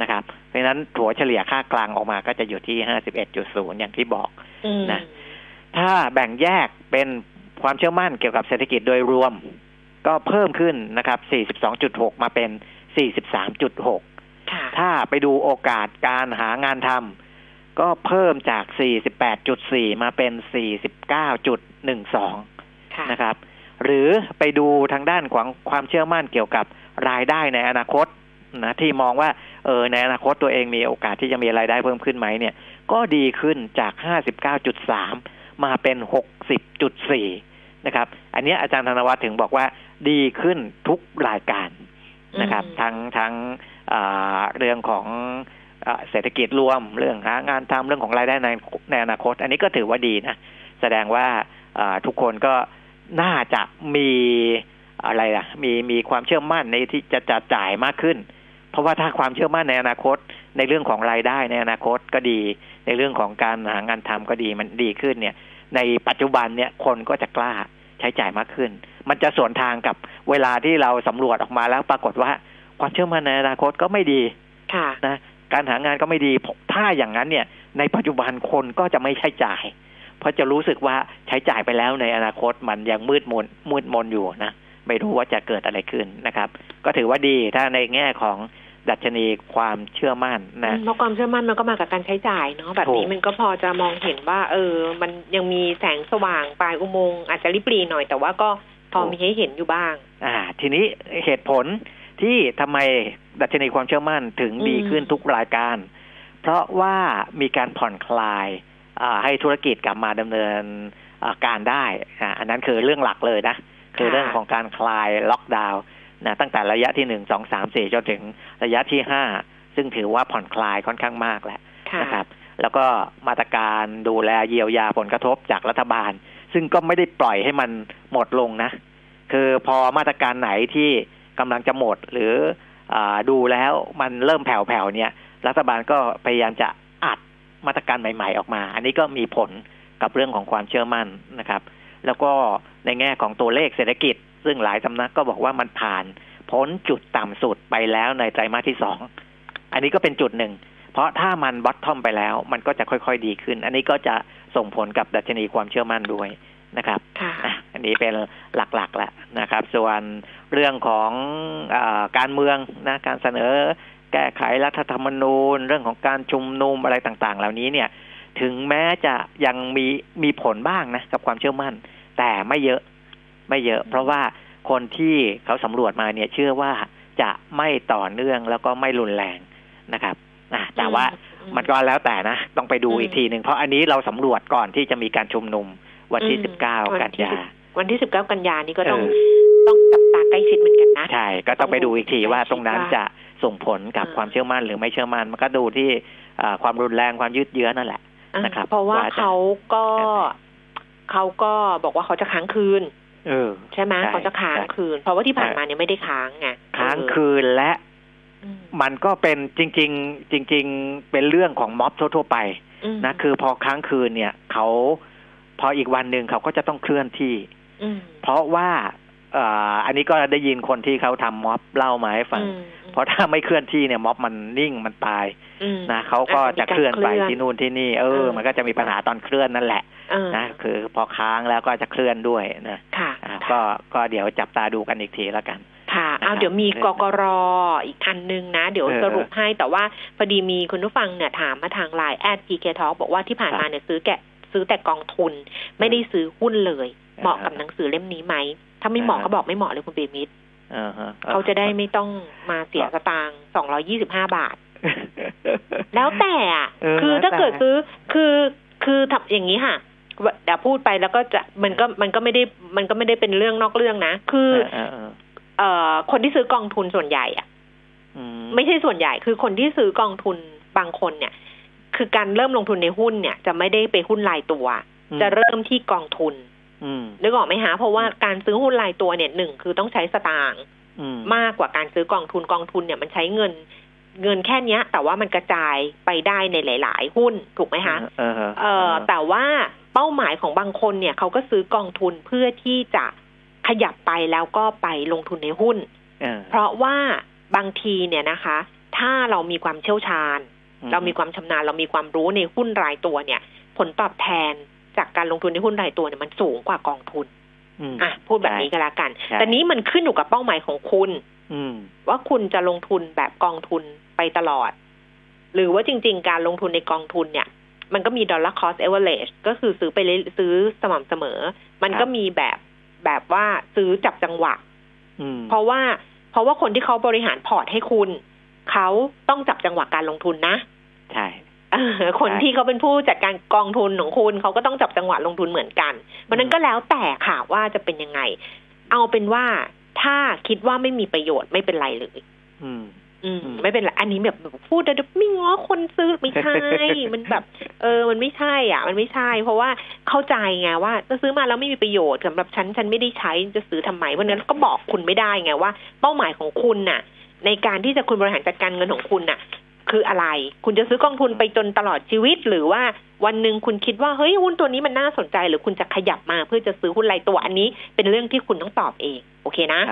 นะครับ เพราะฉะนั้นถั่วเฉลี่ยค่ากลางออกมาก็จะอยู่ที่ห้าสิบเอ็ดจุดศูนย์อย่างที่บอกนะ ถ้าแบ่งแยกเป็นความเชื่อมั่นเกี่ยวกับเศรษฐกิจโดยรวม ก็เพิ่มขึ้นนะครับ 42.6 มาเป็น 43.6 ถ้าไปดูโอกาสการหางานทำก็เพิ่มจาก 48.4 มาเป็น 49.12 นะครับ หรือไปดูทางด้านของความเชื่อมั่นเกี่ยวกับรายได้ในอนาคตนะที่มองว่าเออในอนาคตตัวเองมีโอกาสที่จะมีรายได้เพิ่มขึ้นไหมเนี่ย ก็ดีขึ้นจาก 59.3 มาเป็นหกสิบจุดสี่นะครับ อันนี้อาจารย์ธนวัฒน์ถึงบอกว่าดีขึ้นทุกรายการนะครับ ทั้งทั้งเรื่องของเศรษฐกิจรวมเรื่องหางานทำเรื่องของรายได้ในในอนาคต อันนี้ก็ถือว่าดีนะ แสดงว่าทุกคนก็น่าจะมีอะไรล่ะ มีมีความเชื่อมั่นในที่จะจะจ่ายมากขึ้น เพราะว่าถ้าความเชื่อมั่นในอนาคต ในเรื่องของรายได้ในอนาคตก็ดี ในเรื่องของการหางานทำก็ดีมันดีขึ้นเนี่ย ในปัจจุบันเนี่ยคนก็จะกล้าใช้จ่ายมากขึ้น มันจะสวนทางกับเวลาที่เราสำรวจออกมาแล้วปรากฏว่า ความเชื่อมั่นในอนาคตก็ไม่ดีค่ะนะการหางานก็ไม่ดีถ้าอย่างนั้นเนี่ย ในปัจจุบันคนก็จะไม่ใช้จ่าย เพราะจะรู้สึกว่าใช้จ่ายไปแล้วในอนาคตมันยังมืดมนมืดมนอยู่นะไม่รู้ว่าจะเกิดอะไรขึ้นนะครับ ก็ถือว่าดีถ้าในแง่ของ ดัชนีความเชื่อมั่นนะเพราะความเชื่อมั่นมันก็มากับการใช้จ่ายเนาะแบบนี้มันก็พอจะมองเห็นว่า เออ มันยังมีแสงสว่างปลายอุโมงค์อาจจะริบรีหน่อย แต่ว่าก็พอมีให้เห็นอยู่บ้าง อ่า ทีนี้เหตุผลที่ทำไมดัชนีความเชื่อมั่นถึงดีขึ้นทุกรายการ เพราะว่ามีการผ่อนคลายให้ธุรกิจกลับมาดำเนินการได้ อันนั้นคือเรื่องหลักเลยนะ คือเรื่องของการคลายล็อกดาวน์ นะตั้งแต่ระยะที่หนึ่งสองสามสี่จนถึงระยะที่ห้าซึ่งถือว่าผ่อนคลายค่อนข้างมากแหละนะครับ แล้วก็มาตรการดูแลเยียวยาผลกระทบจากรัฐบาล ซึ่งก็ไม่ได้ปล่อยให้มันหมดลงนะ คือพอมาตรการไหนที่กำลังจะหมดหรืออดูแล้วมันเริ่มแผ่วๆเนี่ย รัฐบาลก็พยายามจะอัดมาตรการใหม่ ๆ ออกมา อันนี้ก็มีผลกับเรื่องของความเชื่อมั่นนะครับ แล้วก็ในแง่ของตัวเลขเศรษฐกิจ ซึ่งหลายสำนักก็บอกว่ามันผ่านพ้นจุดต่ำสุดไปแล้วในไตรมาสที่สองอันนี้ก็เป็นจุดหนึ่ง เพราะถ้ามันบอททอมไปแล้ว มันก็จะค่อยๆดีขึ้น อันนี้ก็จะส่งผลกับดัชนีความเชื่อมั่นด้วยนะครับอันนี้เป็นหลักๆแหละนะครับ ส่วนเรื่องของอการเมืองนะการเสนอแก้ไขรัฐธรรมนูญ เรื่องของการชุมนุมอะไรต่างๆ เหล่านี้เนี่ย ถึงแม้จะยังมีมีผลบ้างนะกับความเชื่อมั่น แต่ไม่เยอะ ไม่เยอะ เพราะว่าคนที่เขาสำรวจมาเนี่ยเชื่อว่าจะไม่ต่อเนื่องแล้วก็ไม่รุนแรงนะครับแต่ว่ามันก็แล้วแต่นะ ต้องไปดูอีกทีหนึ่งเพราะอันนี้เราสำรวจก่อนที่จะมีการชุมนุมวันที่สิบเก้ากันยา วันที่สิบเก้ากันยานี่ก็ต้องต้องจับตาใกล้ชิดเหมือนกันนะใช่ก็ต้องไปดูอีกทีว่าตรงนั้นจะส่งผลกับความเชื่อมั่นหรือไม่เชื่อมั่นมันก็ดูที่ความรุนแรงความยืดเยื้อนั่นแหละนะครับ เพราะว่าเขาก็เขาก็บอกว่าเขาจะค้างคืน เออ ใช่ไหมเขาจะค้างคืน เพราะว่าที่ผ่านมาเนี่ยไม่ได้ค้างไงค้างคืนและมันก็เป็นจริง ๆ จริง ๆ เป็นเรื่องของม็อบทั่วๆไปนะคือพอค้างคืนเนี่ยเขาพออีกวันหนึ่งเขาก็จะต้องเคลื่อนที่เพราะว่า อันนี้ก็ได้ยินคนที่เขาทำม็อบเล่ามาให้ฟัง เพราะถ้าไม่เคลื่อนที่เนี่ยม็อบมันนิ่งมันตายนะเขาก็จะเคลื่อนไปที่นู่นที่นี่ เออ มันก็จะมีปัญหาตอนเคลื่อนนั่นแหละนะคือพอค้างแล้วก็จะเคลื่อนด้วยนะก็ก็เดี๋ยวจับตาดูกันอีกทีแล้วกันค่ะเอาเดี๋ยวมีกกร. อีกอันนึงนะ เดี๋ยวสรุปให้แต่ว่าพอดีมีคุณผู้ฟังเนี่ยถามมาทางไลน์แอดพีเคทอบอกว่าที่ผ่านมาเนี่ยซื้อแกะซื้อแต่กองทุน ไม่ได้ซื้อหุ้นเลย เหมาะกับหนังสือเล่มนี้ไหม ถ้าไม่เหมาะก็บอกไม่เหมาะเลยคุณปิยมิตรเขาจะได้ไม่ต้องมาเสียสตางค์สองร้อยยี่สิบห้าบาท แล้วแต่อะคือถ้าเกิดซื้อคือคือทำอย่างนี้ค่ะเดี๋ยวพูดไปแล้วก็จะมันก็มันก็ไม่ได้มันก็ไม่ได้เป็นเรื่องนอกเรื่องนะ คือเอ่อคนที่ซื้อกองทุนส่วนใหญ่อะไม่ใช่ส่วนใหญ่ คือคนที่ซื้อกองทุนบางคนเนี่ย คือการเริ่มลงทุนในหุ้นเนี่ย จะไม่ได้ไปหุ้นรายตัว จะเริ่มที่กองทุน นึกออกไหมฮะ เพราะว่าการซื้อหุ้นรายตัวเนี่ยหนึ่งคือต้องใช้สตางค์มากกว่าการซื้อกองทุนกองทุนเนี่ยมันใช้เงินเงินแค่เนี้ยแต่ว่ามันกระจายไปได้ในหลาย ๆ หุ้นถูกไหมคะเออแต่ว่าเป้าหมายของบางคนเนี่ยเขาก็ซื้อกองทุนเพื่อที่จะขยับไปแล้วก็ไปลงทุนในหุ้นเพราะว่าบางทีเนี่ยนะคะ ถ้าเรามีความเชี่ยวชาญ เรามีความชำนาญเรามีความรู้ในหุ้นรายตัวเนี่ย ผลตอบแทน จากการลงทุนในหุ้นรายตัวเนี่ยมันสูงกว่ากองทุนอะพูดแบบนี้ก็แล้วกัน แต่นี้มันขึ้นอยู่กับเป้าหมายของคุณว่าคุณจะลงทุนแบบกองทุนไปตลอด หรือว่าจริง ๆ การลงทุนในกองทุนเนี่ย มันก็มี dollar cost average ก็คือซื้อไปเลยซื้อสม่ำเสมอ มันก็มีแบบแบบว่าซื้อจับจังหวะเพราะว่า เพราะว่าคนที่เขาบริหารพอร์ตให้คุณ เขาต้องจับจังหวะการลงทุนนะ ใช่ คนที่เขาเป็นผู้จัดการกองทุนของคุณเขาก็ต้องจับจังหวะลงทุนเหมือนกัน เพราะนั้นก็แล้วแต่ค่ะว่าจะเป็นยังไง เอาเป็นว่าถ้าคิดว่าไม่มีประโยชน์ไม่เป็นไรเลย อืมอืมไม่เป็นไรอันนี้แบบพูดแต่ไม่ง้อคนซื้อไม่ใช่มันแบบ เออ มันไม่ใช่อะ มันไม่ใช่ เพราะว่าเข้าใจไงว่าจะซื้อมาแล้วไม่มีประโยชน์สำหรับฉันฉันไม่ได้ใช้จะซื้อทำไมเพราะนั้นก็บอกคุณไม่ได้ไงว่า เป้าหมายของคุณน่ะ ในการที่จะคุณบริหารจัดการเงินของคุณน่ะ คืออะไร คุณจะซื้อกองทุนไปจนตลอดชีวิต หรือว่าวันหนึ่งคุณคิดว่าเฮ้ยหุ้นตัวนี้มันน่าสนใจ หรือคุณจะขยับมาเพื่อจะซื้อหุ้นรายตัวอันนี้ เป็นเรื่องที่คุณต้องตอบเอง โอเคนะ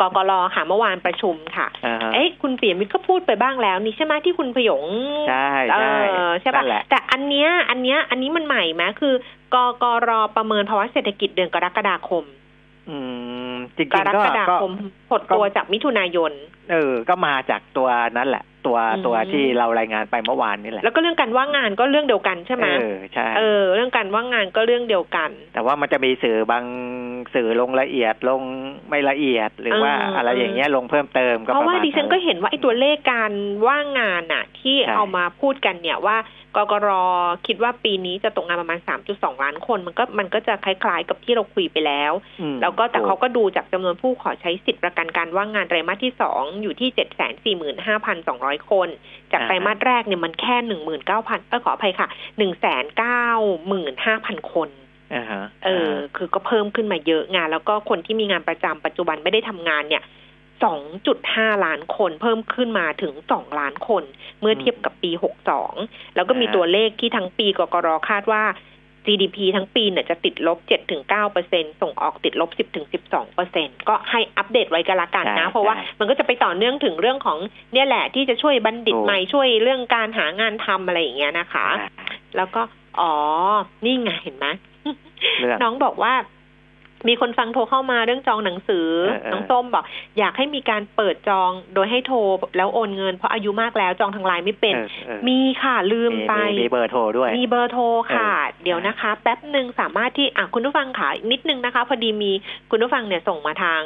กกรค่ะเมื่อวานประชุมค่ะ เอ๊ะคุณเปียมิตรก็พูดไปบ้างแล้วนี่ใช่ไหมที่คุณพยงใช่ใช่ใช่ป่ะแต่อันเนี้ยอันเนี้ยอันนี้มันใหม่ไหมคือกกรประเมินภาวะเศรษฐกิจเดือนกรกฎาคม อืมจริงๆก็กรกฎาคมผลตัวจากมิถุนายน เออ ก็มาจากตัวนั้นแหละ ตัวตัวที่เรารายงานไปเมื่อวานนี่แหละ แล้วก็เรื่องการว่างงานก็เรื่องเดียวกันใช่ไหมเออใช่เออ เรื่องการว่างงานก็เรื่องเดียวกัน แต่ว่ามันจะมีสื่อบาง สือลงละเอียดลงไม่ละเอียดหรือว่าเออออะไรอย่างเงี้ยลงเพิ่มเติมก็เพราะว่าปมณดิฉันก็เห็นว่าไอ้ตัวเลขการว่างงานน่ะที่ใช่เอามาพูดกันเนี่ยว่ากกรคิดว่าปีนี้จะตกงานประมาณ 3.2 ล้านคน มันก็มันก็จะคล้ายๆ กับที่เราคุยไปแล้วอืมแล้วก็แต่ถูเขาก็ดูจากจำนวนผู้ขอใช้สิทธิประกันการว่างงานไตรมาสที่สองอยู่ที่เจ็ดแสนสี่หมื่นห้าพันสองร้อยคน จากไตรมาสแรกเนี่ยมันแค่หนึ่งหมื่นเก้าพันเออขออภัยค่ะหนึ่งแสนเก้าหมื่นห้าพันคนอ่าฮะ เออ คือก็เพิ่มขึ้นมาเยอะงาน แล้วก็คนที่มีงานประจำปัจจุบันไม่ได้ทำงานเนี่ย2.5ล้านคนเพิ่มขึ้นมาถึง2ล้านคน เมื่อเทียบกับปี62แล้วก็มีตัวเลขที่ทั้งปีกกรคาดว่า GDP ทั้งปีเนี่ยจะติดลบ7-9%ส่งออกติดลบ10-12%ก็ให้อัปเดตไว้กันละกันนะใช่เพราะว่าใช่มันก็จะไปต่อเนื่องถึงเรื่องของเนี่ยแหละที่จะช่วยบัณฑิตถูกใหม่ช่วยเรื่องการหางานทำอะไรอย่างเงี้ยนะคะอ่าแล้วก็อ๋อนี่ไงเห็นไหมเรื่อง น้องบอกว่ามีคนฟังโทรเข้ามาเรื่องจองหนังสือเออเออน้องส้มบอก อยากให้มีการเปิดจองโดยให้โทรแล้วโอนเงินเพราะอายุมากแล้วจองทางไลน์ไม่เป็นเออเออมีค่ะลืมไป มีเบอร์โทรด้วย มีเบอร์โทรค่ะเออเดี๋ยวนะคะ แป๊บหนึ่งสามารถที่อะคุณผู้ฟังค่ะนิดนึงนะคะ พอดีมีคุณผู้ฟังเนี่ยส่งมาทาง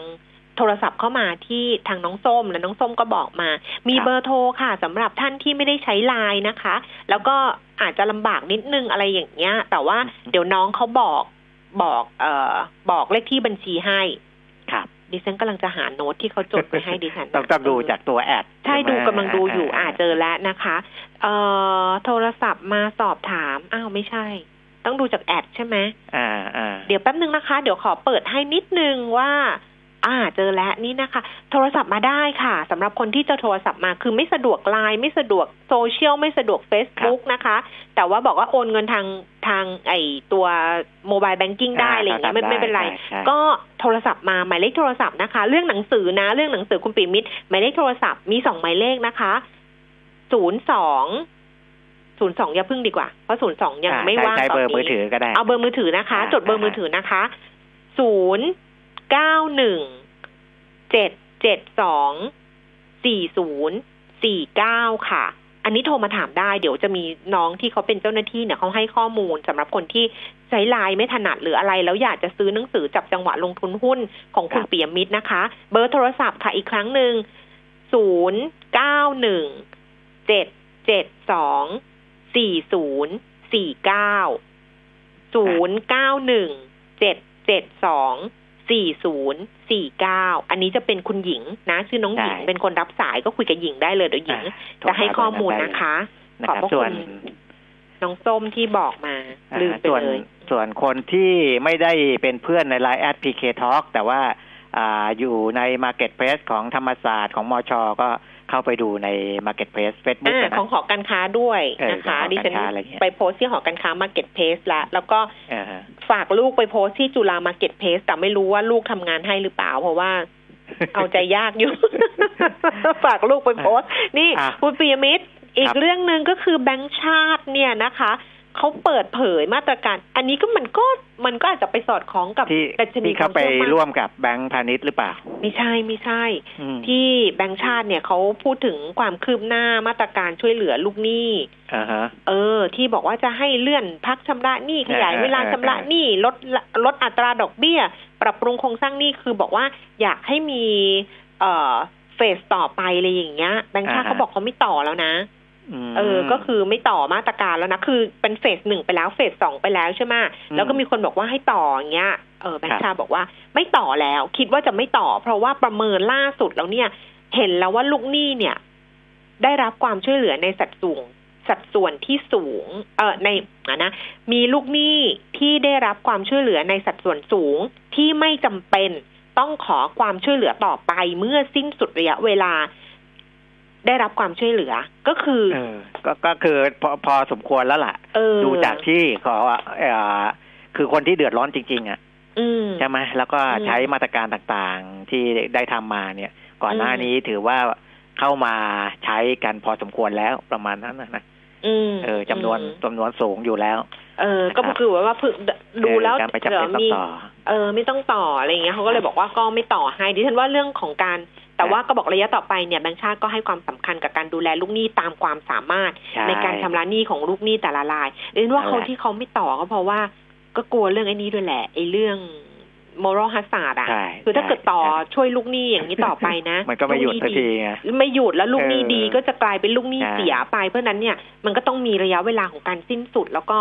โทรศัพท์เข้ามาที่ทางน้องส้มและน้องส้มก็บอกมา มีเบอร์โทรค่ะสำหรับท่านที่ไม่ได้ใช้ไลน์นะคะ แล้วก็อาจจะลำบากนิดนึงอะไรอย่างเงี้ย แต่ว่าเดี๋ยวน้องเขาบอกบอกเอ่อบอกเลขที่บัญชีให้ครับดิฉันกำลังจะหาโน้ตที่เขาจดไว้ให้ดิฉันต้องต้องดูจากตัวแอด ใช่ไหมดูกำลังดูอยู่าอ่าเจอแล้วนะคะเอ่อโทรศัพท์มาสอบถามอ้าวไม่ใช่ ต้องดูจากแอดใช่ไหมอ่าอ่าเดี๋ยวแป๊บนึงนะคะ เดี๋ยวขอเปิดให้นิดนึงว่า อ่าเจอแล้วนี่นะคะ โทรศัพท์มาได้ค่ะสำหรับคนที่จะโทรศัพท์มาคือไม่สะดวกไลน์ไม่สะดวกโซเชียลไม่สะดวก Facebook นะคะ แต่ว่าบอกว่าโอนเงินทางทางไอตัว mobile banking ได้อะไรอย่างเงี้ยไม่ไม่เป็นไรใช่ใช่ก็โทรศัพท์มาหมายเลขโทรศัพท์นะคะ เรื่องหนังสือนะ เรื่องหนังสือคุณปิยมิตรหมายเลขโทรศัพท์มีสองหมายเลขนะคะศูนย์สองศูนย์สองอย่าพึ่งดีกว่า เพราะศูนย์สองยังอ่ไม่ใช้ว่างใช้ตอนเบอร์มือนี้ถือก็ได้เอาเบอร์มือถือนะคะอ่าจดเบอร์มือถือนะคะศูนย์ เก้าหนึ่งเจ็ดเจ็ดสองสี่ศูนย์สี่เก้าค่ะ อันนี้โทรมาถามได้ เดี๋ยวจะมีน้องที่เขาเป็นเจ้าหน้าที่เนี่ยเขาให้ข้อมูลสำหรับคนที่ใช้ไลน์ไม่ถนัดหรืออะไร แล้วอยากจะซื้อหนังสือจับจังหวะลงทุนหุ้นของคุณเปียมิตรนะคะ เบอร์โทรศัพท์ค่ะอีกครั้งหนึ่งศูนย์เก้าหนึ่งเจ็ดเจ็ดสองสี่ศูนย์สี่เก้าศูนย์เก้าหนึ่งเจ็ดเจ็ดสอง สี่ศูนย์สี่เก้าอันนี้จะเป็นคุณหญิงนะ ชื่อน้องหญิงใช่เป็นคนรับสายก็คุยกับหญิงได้เลยเดี๋ยวหญิงอ่าโทรจะให้ข้อมูลได้เลยนะคะนะขอบครับพระส่คุวนณน้องส้มที่บอกมาอ่าลืมไปส่วนเลยส่วนคนที่ไม่ได้เป็นเพื่อนใน Line แอด PK Talk แต่ว่าอ่าอยู่ใน Marketplace ของธรรมศาสตร์ของมชก็ เข้าไปดูใน Marketplace Facebook อ่านะของหอการค้าด้วยเออนะคะของหอดิฉันการค้าอะไรเงี้ยไปโพสต์ที่หอการค้า Market Place ละแล้วก็อ่าฮะฝากลูกไปโพสต์ที่จุฬา Market Place แต่ไม่รู้ว่าลูกทำงานให้หรือเปล่า เพราะว่าเอาใจยากอยู่ ฝากลูกไปโพสต์นี่อะคุณปียมิตรอีคกรับเรื่องหนึ่งก็คือแบงค์ชาติเนี่ยนะคะ เขาเปิดเผยมาตรการ อันนี้ก็มันก็มันก็อาจจะไปสอดคล้องกับที่ดัชนีที่เขาไปควมชื่อมั่นร่วมกับแบงก์พาณิชย์หรือเปล่า ไม่ใช่ไม่ใช่อืมที่แบงค์ชาติเนี่ยเขาพูดถึงความคืบหน้ามาตรการช่วยเหลือลูกหนี้อ่าฮะเออ ที่บอกว่าจะให้เลื่อนพักชำระหนี้ขยายเออเวลาชำระเออหนี้ลดลดอัตราดอกเบี้ย ปรับปรุงโครงสร้างหนี้คือบอกว่าอยากให้มี เอ่อเฟสต่อไปอะไรอย่างเงี้ยแบงค์ชาติเขาบอกเขาไม่ต่อแล้วนะม เออ ก็คือไม่ต่อมาตรการแล้วนะ คือเป็นเฟสหนึ่งไปแล้ว เฟสสองไปแล้วใช่ไหมแล้วก็มีคนบอกว่าให้ต่ออย่างเงี้ย เออแบงค์ชาติบอกว่าไม่ต่อแล้ว คิดว่าจะไม่ต่อ เพราะว่าประเมินล่าสุดแล้วเนี่ย เห็นแล้วว่าลูกหนี้เนี่ย ได้รับความช่วยเหลือในสัดส่วนสัดส่วนที่สูง เออในอะนะ มีลูกหนี้ที่ได้รับความช่วยเหลือในสัดส่วนสูงที่ไม่จำเป็นต้องขอความช่วยเหลือต่อไปเมื่อสิ้นสุดระยะเวลา ได้รับความช่วยเหลือ ก็คือเออก็ก็คือพอพอสมควรแล้วล่ะเออดูจากที่ขอเอ่อคือคนที่เดือดร้อนจริง ๆ อะอืมใช่ไหมแล้วก็อืมใช้มาตรการต่างๆที่ได้ทำมาเนี่ย ก่อนหน้าอืมนี้ถือว่าเข้ามาใช้กันพอสมควรแล้วประมาณนั้นนะนะอืมเออจำนวนจำนวนสูงอยู่แล้ว เออ ก็นะครับคือว่าเพิ่งดูแล้วเออการไปจำเป็นต้องมีต่อเออไม่ต้องต่ออะไรอย่างเงี้ยเขาก็เลยบอกว่าก็ไม่ต่อให้ดิฉันว่าเรื่องของการ แต่ว่าก็บอกระยะต่อไปเนี่ยแบงค์ชาติก็ให้ความสำคัญกับการดูแลลูกหนี้ตามความสามารถใช่ในการชำระหนี้ของลูกหนี้แต่ละรายดิฉันว่านั่นแหละเขาที่เขาไม่ต่อก็เพราะว่าก็กลัวเรื่องไอ้นี้ด้วยแหละไอ้เรื่อง moral hazard อะใช่คือถ้าเกิดต่อใช่ช่วยลูกหนี้อย่างนี้ต่อไปนะ มันก็ไม่หยุดลูสักหนี้ทีไงไม่หยุดแล้วลูกหนี้เออดีก็จะกลายเป็นลูกหนี้ใช่เสียไป เพราะฉะนั้นเนี่ยมันก็ต้องมีระยะเวลาของการสิ้นสุดแล้วก็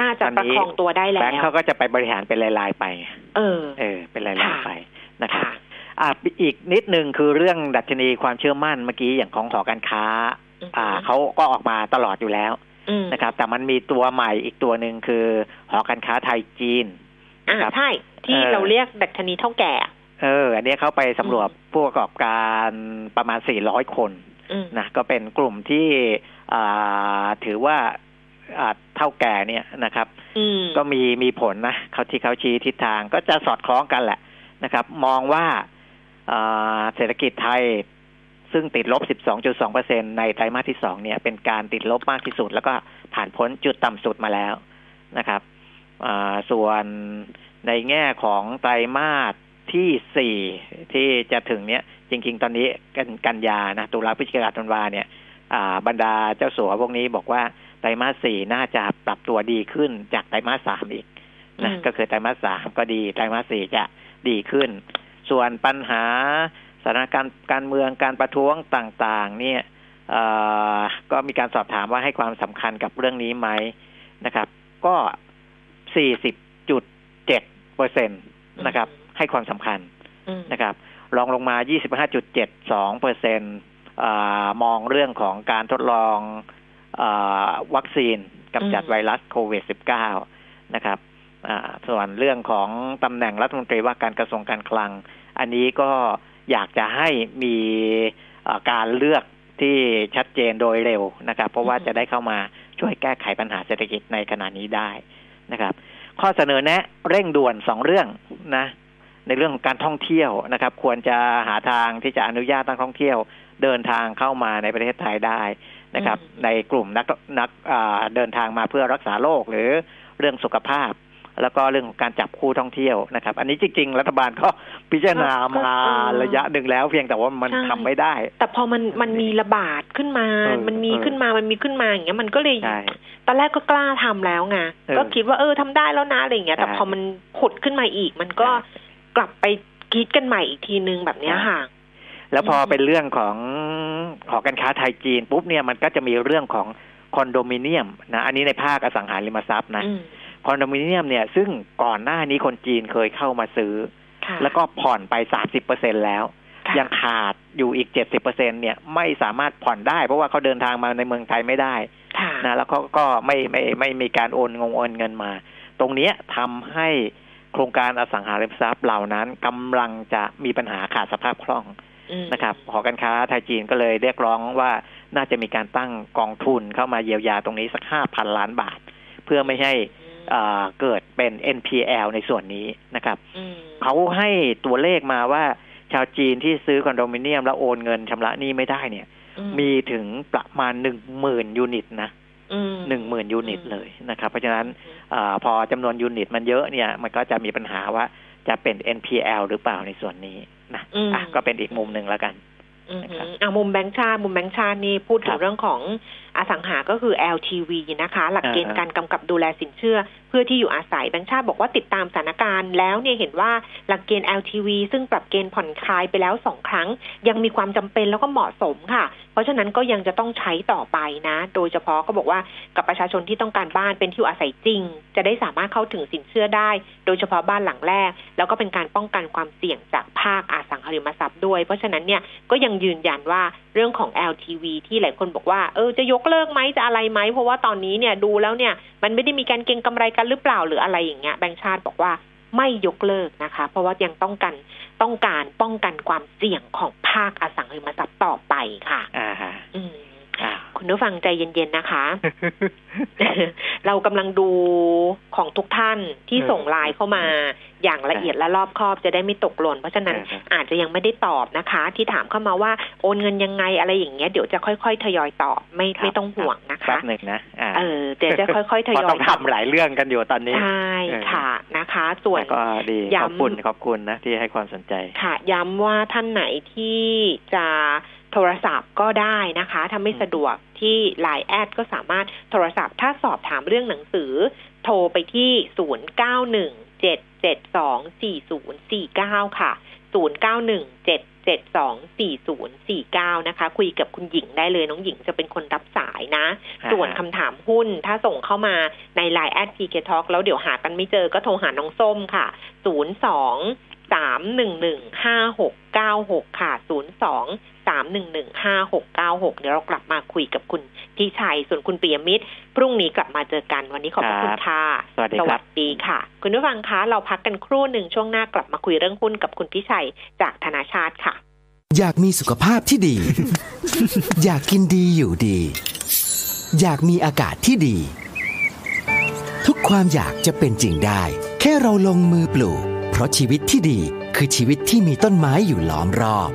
น่าจะตอนประนี้คองตัวได้แล้แบงค์วเขาก็จะไปบริหารเป็นรายๆไป เออ เออ เป็นรายค่ะๆไปนะครับค่ะ อ่าอีกนิดนึงคือเรื่องดัชนีความเชื่อมั่นเมื่อกี้อย่างของหอการค้า อ่าเขาก็ออกมาตลอดอยู่แล้วอืมนะครับ แต่มันมีตัวใหม่อีกตัวหนึ่งคือหอการค้าไทยจีนอ่านะครับใช่ ที่เออเราเรียกดัชนีเท่าแก่ เออ อันนี้เขาไปสำรวจผู้ประกอบการประมาณ 400 คนอืมนะก็เป็นกลุ่มที่อ่าถือว่าอ่าเท่าแก่เนี่ยนะครับอืมก็มีมีผลนะเขาที่เขาชี้ทิศทางก็จะสอดคล้องกันแหละนะครับ มองว่าอ่า เศรษฐกิจไทยซึ่งติดลบ 12.2%ในไตรมาสที่สองเนี่ย เป็นการติดลบมากที่สุด แล้วก็ผ่านพ้นจุดต่ำสุดมาแล้วนะครับ ส่วนในแง่ของไตรมาสที่สี่ที่จะถึงเนี้ย จริง ๆ ตอนนี้กันกันยานะ ตุลาพฤศจิกาธันวาเนี่ยบรรดาเจ้าสัวพวกนี้บอกว่าไตรมาสสี่น่าจะปรับตัวดีขึ้นจากไตรมาสสามอีกนะ ก็คือไตรมาสสามก็ดี ไตรมาสสี่จะดีขึ้น ส่วนปัญหาสถานการณ์การเมืองการประท้วงต่างๆ เนี่ยเอ่อก็มีการสอบถามว่าให้ความสำคัญกับเรื่องนี้ไหมนะครับ ก็สี่สิบจุดเจ็ดเปอร์เซ็นตนะครับ ให้ความสำคัญอืมนะครับรองลงมา 25.72เปอร์เซ็นมองเรื่องของการทดลองอาวัคซีนกำจัดอืมไวรัสโควิด -19 นะครับอ่าส่วนเรื่องของตำแหน่งรัฐมนตรีว่าการกระทรวงการคลัง อันนี้ก็อยากจะให้มีอ่าการเลือกที่ชัดเจนโดยเร็วนะครับ เพราะว่าจะได้เข้ามาช่วยแก้ไขปัญหาเศรษฐกิจในขณะนี้ได้นะครับ ข้อเสนอแนะเร่งด่วนสองเรื่องนะ ในเรื่องของการท่องเที่ยวนะครับ ควรจะหาทางที่จะอนุญาตนักท่องเที่ยว เดินทางเข้ามาในประเทศไทยได้นะครับอืมในกลุ่มนักนักอ่าเดินทางมาเพื่อรักษาโรคหรือเรื่องสุขภาพ แล้วก็เรื่องของการจับคู่ท่องเที่ยวนะครับ อันนี้จริง ๆ รัฐบาลก็พิจารณามาระยะหนึ่งแล้ว เพียงแต่ว่ามันใช่ทำไม่ได้ แต่พอมันมันมีระบาดขึ้นมาเออมันมีเออขึ้นมามันมีขึ้นมาอย่างเงี้ยมันก็เลยใช่ตอนแรกก็กล้าทำแล้วไงเออก็คิดว่าเออทำได้แล้วนะอะไรอย่างเงี้ย แต่ใช่พอมันผุดขึ้นมาอีก มันก็กลับไปคิดกันใหม่อีกทีนึงแบบเนี้ยค่ะแล้วพออมเป็นเรื่องของหอการค้าไทยจีนปุ๊บเนี่ยมันก็จะมีเรื่องของคอนโดมิเนียมนะอันนี้ในภาคอสังหาริมทรัพย์นะอืม คอนโดมิเนียมเนี่ยซึ่งก่อนหน้านี้คนจีนเคยเข้ามาซื้อค่ะแล้วก็ผ่อนไปสามสิบเปอร์เซ็นแล้วค่ะยังขาดอยู่อีกเจ็ดสิบเปอร์เซ็นเนี่ยไม่สามารถผ่อนได้ เพราะว่าเขาเดินทางมาในเมืองไทยไม่ได้ค่ะนะแล้วเขาก็ไม่ไม่ไม่ไม่มีการโอนงงโอนเงินมา ตรงเนี้ยทำให้โครงการอสังหาริมทรัพย์เหล่านั้นกำลังจะมีปัญหาขาดสภาพคล่องอืมนะครับหอการค้าไทยจีนก็เลยเรียกร้องว่าน่าจะมีการตั้งกองทุนเข้ามาเยียวยาตรงนี้สักห้าพันล้านบาท เพื่อไม่ให้อ่า เกิดเป็น NPL ในส่วนนี้นะครับอืมเขาให้ตัวเลขมาว่าชาวจีนที่ซื้อคอนโดมิเนียมแล้วโอนเงินชำระหนี้ไม่ได้เนี่ยอืมมีถึงประมาณหนึ่งหมื่น unit นะอืมหนึ่งหมื่น unit เลยนะครับ เพราะฉะนั้นอาพอจำนวน unit มันเยอะเนี่ย มันก็จะมีปัญหาว่าจะเป็น NPL หรือเปล่าในส่วนนี้นะอะก็เป็นอีกมุมหนึ่งแล้วกันอืม นะครับอะมุมแบงค์ชาติมุมแบงค์ชาตินี่พูดถึงครับเรื่องของอสังหาก็คือ LTV นะคะ หลักเกณฑ์อ่าฮะการกำกับดูแลสินเชื่อเพื่อที่อยู่อาศัยแบงค์ชาติบอกว่าติดตามสถานการณ์แล้วเนี่ยเห็นว่าหลักเกณฑ์ LTV ซึ่งปรับเกณฑ์ผ่อนคลายไปแล้วสองครั้ง ยังมีความจำเป็นแล้วก็เหมาะสมค่ะ เพราะฉะนั้นก็ยังจะต้องใช้ต่อไปนะ โดยเฉพาะก็บอกว่ากับประชาชนที่ต้องการบ้านเป็นที่อยู่อาศัยจริง จะได้สามารถเข้าถึงสินเชื่อได้ โดยเฉพาะบ้านหลังแรก แล้วก็เป็นการป้องกันความเสี่ยงจากภาคอสังหาริมทรัพย์ด้วย เพราะฉะนั้นเนี่ยก็ยังยืนยันว่าเรื่องของ LTV ที่หลายคนบอกว่าเออจะยกเลิกไหมจะอะไรไหมเพราะว่าตอนนี้เนี่ยดูแล้วเนี่ยมันไม่ได้มีการเก็งกำไรกันหรือเปล่าหรืออะไรอย่างเงี้ยแบงก์ชาติบอกว่าไม่ยกเลิกนะคะ เพราะว่ายังต้องกันต้องการป้องกันความเสี่ยงของภาคอสังหาริมทรัพย์ต่อไปค่ะ อ่าฮะอืมอ่า คุณผู้ฟังใจเย็นๆนะคะ เรากำลังดูของทุกท่านที่เออส่งไลน์เข้ามาอย่างละเอียดและรอบคอบจะได้ไม่ตกหล่นเพราะฉะนั้นเอออาจจะยังไม่ได้ตอบนะคะ ที่ถามเข้ามาว่าโอนเงินยังไงอะไรอย่างเงี้ยเดี๋ยวจะค่อยๆทยอยตอบไม่ครับไม่ต้องห่วงนะแป๊คะบหนึ่งนะอ่าเออเดี๋ยวจะค่อยๆทเพราะยอต้ยองตอบทำหลายเรื่องกันอยู่ตอนนี้ใช่เออค่ะนะคะ ส่วนแต่ก็ดีย้ำขอบคุณขอบคุณนะที่ให้ความสนใจค่ะ ย้ำว่าท่านไหนที่จะ โทรศัพท์ก็ได้นะคะถ้าไม่อืมสะดวกที่ Line แอดก็สามารถโทรศัพท์ ถ้าสอบถามเรื่องหนังสือโโทรไปที่ศูนย์เก้าหนึ่งเจ็ดเจ็ดสองสี่ศูนย์สี่เก้าค่ะศูนย์เก้าหนึ่งเจ็ดเจ็ดสองสี่ศูนย์สี่เก้านะคะ คุยกับคุณหญิงได้เลยน้องหญิงจะเป็นคนรับสายนะ ส่วนคำถามหุ้นถ้าส่งเข้ามาใน Line แอดพีเคทอกแล้วเดี๋ยวหากันไม่เจอก็โทรหาน้องส้มค่ะศูนย์ สองสามหนึ่งหนึ่งห้าหกเก้าหกค่ะศูนย์สองสามหนึ่งหนึ่งห้าหกเก้าหกเดี๋ยวเรากลับมาคุยกับคุณพิชัย ส่วนคุณปิยมิตร พรุ่งนี้กลับมาเจอกันวันนี้ขอบพระคุณค่ะสวัสดีครับดีค่ะ คุณผู้ฟังคะเราพักกันครู่หนึ่งช่วงหน้ากลับมาคุยเรื่องหุ้นกับคุณพี่ชัยจากธนาชาติค่ะ อยากมีสุขภาพที่ดี อยากกินดีอยู่ดี อยากมีอากาศที่ดี ทุกความอยากจะเป็นจริงได้ แค่เราลงมือปลูกเพ ราะชีวิตที่ดีคือชีวิตที่มีต้นไม้อยู่ล้อมรอบ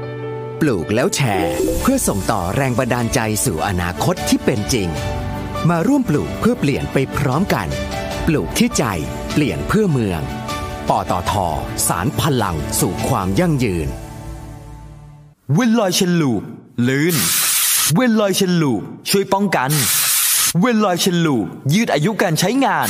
ปลูกแล้วแชร์ เพื่อส่งต่อแรงบันดาลใจสู่อนาคตที่เป็นจริง มาร่วมปลูกเพื่อเปลี่ยนไปพร้อมกัน ปลูกที่ใจ เปลี่ยนเพื่อเมืองปตท. สานพลังสู่ความยั่งยืน เวลอย chain lube ลื่น เวลอย chain lube ช่วยป้องกัน เวลอย chain lube ยืดอายุการใช้งาน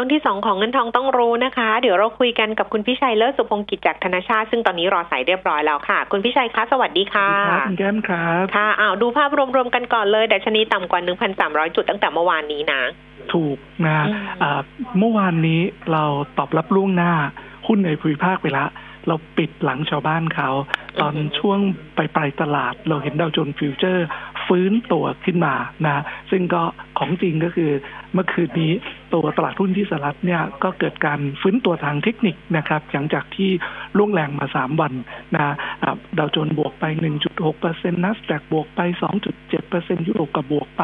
ช่วงที่สองของเงินทองต้องรู้นะคะ เดี๋ยวเราคุยกันกับคุณพิชัยเลิศสุพงกิจจากธนาชาติ ซึ่งตอนนี้รอสายเรียบร้อยแล้วค่ะ คุณพิชัยคะสวัสดีค่ะครับคุณแก้มครับค่ะอ้าวดูภาพรวมๆกันก่อนเลยดัชนีต่ำกว่า 1,300 จุดตั้งแต่เมื่อวานนี้นะถูกนะอืมอ่าเมื่อวานนี้เราตอบรับล่วงหน้าหุ้นในภูมิภาคไปละเราปิดหลังชาวบ้านเขา ตอนช่วงปลายปลายๆตลาด เราเห็นดาวโจนส์ future ฟื้นตัวขึ้นมานะ ซึ่งก็ของจริงก็คือ เมื่อคืนนี้ตัวตลาดหุ้นที่สหรัฐเนี่ยก็เกิดการฟื้นตัวทางเทคนิคนะครับหลังจากที่ล่วงแรงมา 3 วันนะอ่าดาวโจนส์บวกไป 1.6%นัสแ q บวกไป 2.7%ยุโรปกับบวกไป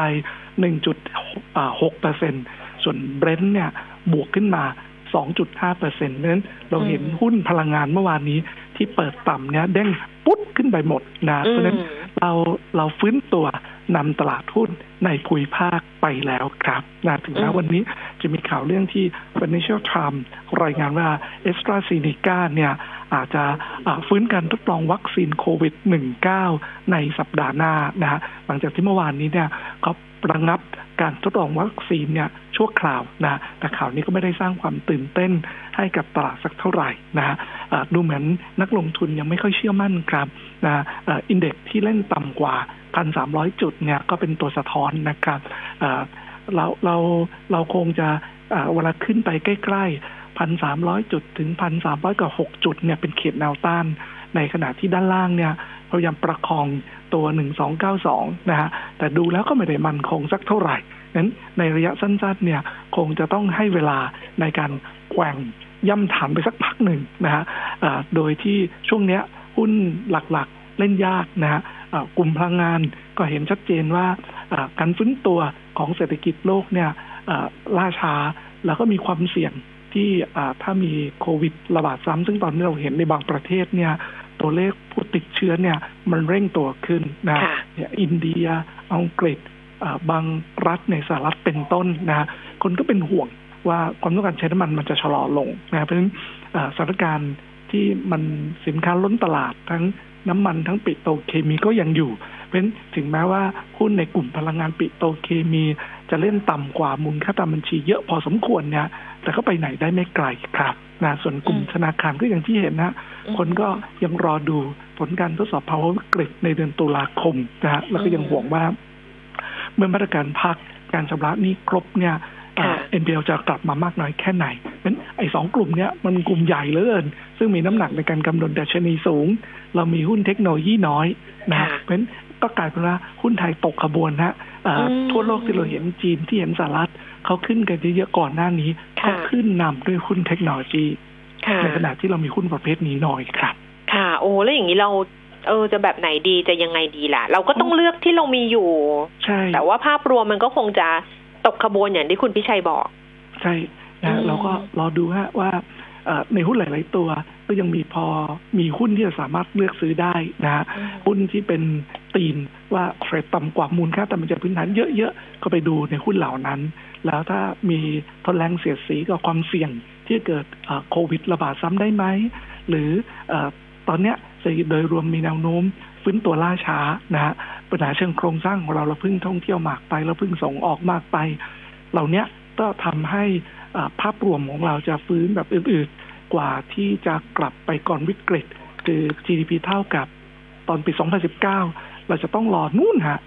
1.6%ส่วนเบรนท์เนี่ยบวกขึ้นมา 2.5%เพราะฉะนั้นเราเห็นหุ้นพลังงานเมื่อวานนี้ที่เปิดต่ำเนี่ยเด้งปุ๊บขึ้นไปหมดนะเพราะฉะนั้นเราเราฟื้นตัว นำตลาดหุ้นในภูมิภาคไปแล้วครับนะถึงแม้อืมวันนี้จะมีข่าวเรื่องที่ Financial Times รายงานว่า a s t r a z e ซ e c a เนี่ยอาจจะอ่าฟื้นการทดลองวัคซีนโควิด -19 ในสัปดาห์หน้านะฮะหลังจากที่เมื่อวานนี้เนี่ยเขา ระงับการทดลองวัคซีนเนี่ยชั่วคราวนะแต่ข่าวนี้ก็ไม่ได้สร้างความตื่นเต้นให้กับตลาดสักเท่าไหร่นะฮะดูเหมือนนักลงทุนยังไม่ค่อยเชื่อมั่นครับนะอินเด็กที่เล่นต่ำกว่า 1,300 จุดเนี่ยก็เป็นตัวสะท้อนนะครับเราเราเราคงจะเอ่อเวลาขึ้นไปใกล้ๆ 1,300 จุดถึง 1,300กับ6จุดเนี่ยเป็นเขตแนวต้านในขณะที่ด้านล่างเนี่ยพยายามประคอง ตัว 1292 นะฮะ แต่ดูแล้วก็ไม่ได้มั่นคงสักเท่าไหร่นั้นในระยะสั้นๆ เนี่ยคงจะต้องให้เวลาในการแกว่งย่ำฐานไปสักพักหนึ่งนะฮะโดยที่ช่วงเนี้ยหุ้นหลักๆเล่นยากนะฮะกลุ่มพลังงานก็เห็นชัดเจนว่าการฟื้นตัวของเศรษฐกิจโลกเนี่ยล่าช้าแล้วก็มีความเสี่ยงที่ถ้ามีโควิดระบาดซ้ำซึ่งตอนนี้เราเห็นในบางประเทศเนี่ย ตัวเลขผู้ติดเชื้อเนี่ยมันเร่งตัวขึ้นนะค่ะเนี่ยอินเดียอังกฤษอ่าบางรัฐในสหรัฐเป็นต้นนะคนก็เป็นห่วงว่าความต้องการใช้น้ำมันมันจะชะลอลงนะเพราะฉะนั้นอ่าสถานการณ์ที่มันสินค้าล้นตลาดทั้งน้ำมันทั้งปิโตรเคมีก็ยังอยู่ เพราะฉะนั้นถึงแม้ว่าหุ้นในกลุ่มพลังงานปิโตรเคมี จะเล่นต่ำกว่ามูลค่าตามบัญชีเยอะพอสมควรเนี่ยแต่ก็ไปไหนได้ไม่ไกลครับนะส่วนกลุ่มอืมธนาคารก็อย่างที่เห็นนะอืมคนก็ยังรอดูผลการทดสอบภาวะวิกฤตในเดือนตุลาคมนะฮะแล้วก็ยังอืมห่วงว่า เมื่อมาตรการพักการชำระหนี้ครบเนี่ยค่ะเอ็นพีเอจะกลับมามากน้อยแค่ไหนเพราะฉะนั้นไอ้สองกลุ่มเนี้ยมันกลุ่มใหญ่เหลือเกิน ซึ่งมีน้ำหนักในการกำหนดดัชนีสูง เรามีหุ้นเทคโนโลยีน้อยนะฮะค่ะเพราะฉะนั้น ก็กลายเป็นว่าหุ้นไทยตกขบวนฮะเอ่ออมทั่วโลกที่เราเห็นจีนที่เห็นสหรัฐเขาขึ้นกันเยอะๆก่อนหน้านี้ค่ะเขาขึ้นนำด้วยหุ้นเทคโนโลยีค่ะในขณะที่เรามีหุ้นประเภทนี้น้อยครับ ค่ะ โอ้แล้วอย่างนี้เราเออจะแบบไหนดีจะยังไงดีล่ะ เราก็ต้องเลือกที่เรามีอยู่ใช่แต่ว่าภาพรวมมันก็คงจะตกขบวนอย่างที่คุณพิชัยบอก ใช่นะอืมเราก็รอดูฮะว่าเอ่อในหุ้นหลาย ๆ ตัว ก็ยังมีพอมีหุ้นที่จะสามารถเลือกซื้อได้นะฮะหุ้นที่เป็นตีนว่าเทรดต่ำกว่ามูลค่าแต่มันจะพื้นฐานเยอะๆ ก็ไปดูในหุ้นเหล่านั้น แล้วถ้ามีทนแรงเสียดสีกับความเสี่ยงที่เกิดเอ่อโควิดระบาดซ้ำได้ไหม หรือเอ่อตอนเนี้ยเศรษฐกิจโดยรวมมีแนวโน้มฟื้นตัวล่าช้านะฮะปัญหาเชิงโครงสร้างของเราเราเพิ่งท่องเที่ยวมากไปเราเพิ่งส่งออกมากไป เหล่าเนี้ยก็ทำให้อ่าภาพรวมของเราจะฟื้นแบบอื่นๆ กว่าที่จะกลับไปก่อนวิกฤต คือ GDP เท่ากับตอนปี 2019 เราจะต้องรอนู่นฮะ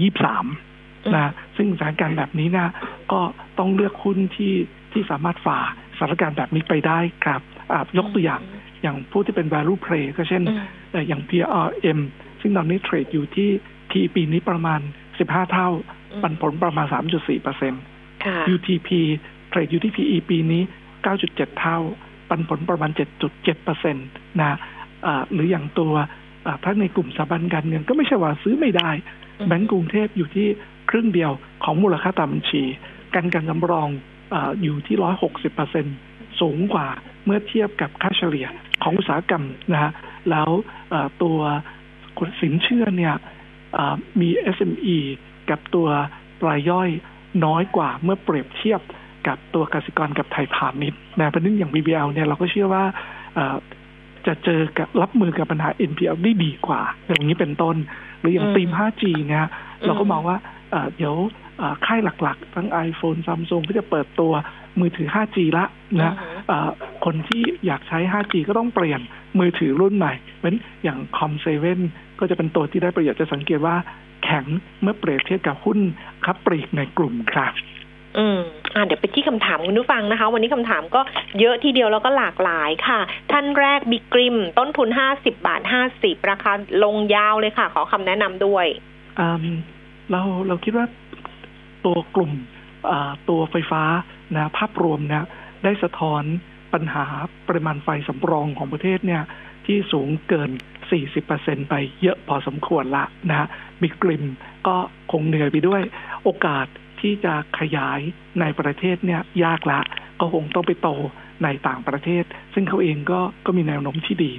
2023 นะ ซึ่งสถานการณ์แบบนี้นะ ก็ต้องเลือกหุ้นที่ที่สามารถฝ่าสถานการณ์แบบนี้ไปได้ครับอ่ายกตัวอย่างอย่างผู้ที่เป็น value play ก็เช่นอืมเอ่ออย่าง PRM ซึ่งตอนนี้เทรดอยู่ที่ P ปีนี้ประมาณ 15 เท่าอืมปันผลประมาณ 3.4เปอร์เซ็นต์ค่ะ UTP เทรดอยู่ที่ PE ปีนี้ 9.7 เท่า ปันผลประมาณ 7.7เปอร์เซ็นต์นะอ่าหรืออย่างตัวอ่าถ้าในกลุ่มสถาบันการเงินก็ไม่ใช่ว่าซื้อไม่ได้อืมแบงก์กรุงเทพอยู่ที่ครึ่งเดียวของมูลค่าตามบัญชี การการสำรองอาอยู่ที่ 160เปอร์เซ็นสูงกว่าเมื่อเทียบกับค่าเฉลี่ยของอุตสาหกรรมนะฮะแล้วอ่าตัวสินเชื่อเนี่ยอ่ามี SME กับตัวรายย่อยน้อยกว่าเมื่อเปรียบเทียบ กับตัวกสิกรกับไทยพาณิชย์นะเพราะฉะนั้นอย่าง BBL เนี่ยเราก็เชื่อว่าอ่าจะเจอกับรับมือกับปัญหา NPL ได้ดีกว่า อย่างนี้เป็นต้น หรืออย่างอืมตีม 5G เนี่ยอืมเราก็มองว่าเอ่อเดี๋ยวเอ่อค่ายหลักๆ ทั้ง iPhone Samsung ก็จะเปิดตัวมือถือ 5G ละนะอือฮึเอ่อคนที่อยากใช้ 5G ก็ต้องเปลี่ยนมือถือรุ่นใหม่เพราะฉะนั้นอย่าง Com7 ก็จะเป็นตัวที่ได้ประโยชน์จะสังเกตว่าแข็งเมื่อเปรียบเทียบกับหุ้นคับปลีกในกลุ่มครับ อืมอ่าเดี๋ยวไปที่คำถามคุณผู้ฟังนะคะ วันนี้คำถามก็เยอะทีเดียวแล้วก็หลากหลายค่ะ ท่านแรกบิ๊กกริม ต้นทุนห้าสิบบาทห้าสิบราคาลงยาวเลยค่ะ ขอคำแนะนำด้วยอืมเราเราคิดว่าตัวกลุ่มอ่าตัวไฟฟ้านะภาพรวมนะได้สะท้อนปัญหาปริมาณไฟสำรองของประเทศเนี่ย ที่สูงเกิน 40%ไปเยอะพอสมควรละนะฮะมีกลิ่มก็คงเหนื่อยไปด้วย โอกาส ที่จะขยายในประเทศเนี่ยยากละ ก็คงต้องไปโตในต่างประเทศ ซึ่งเขาเองก็ก็มีแนวโน้มที่ดี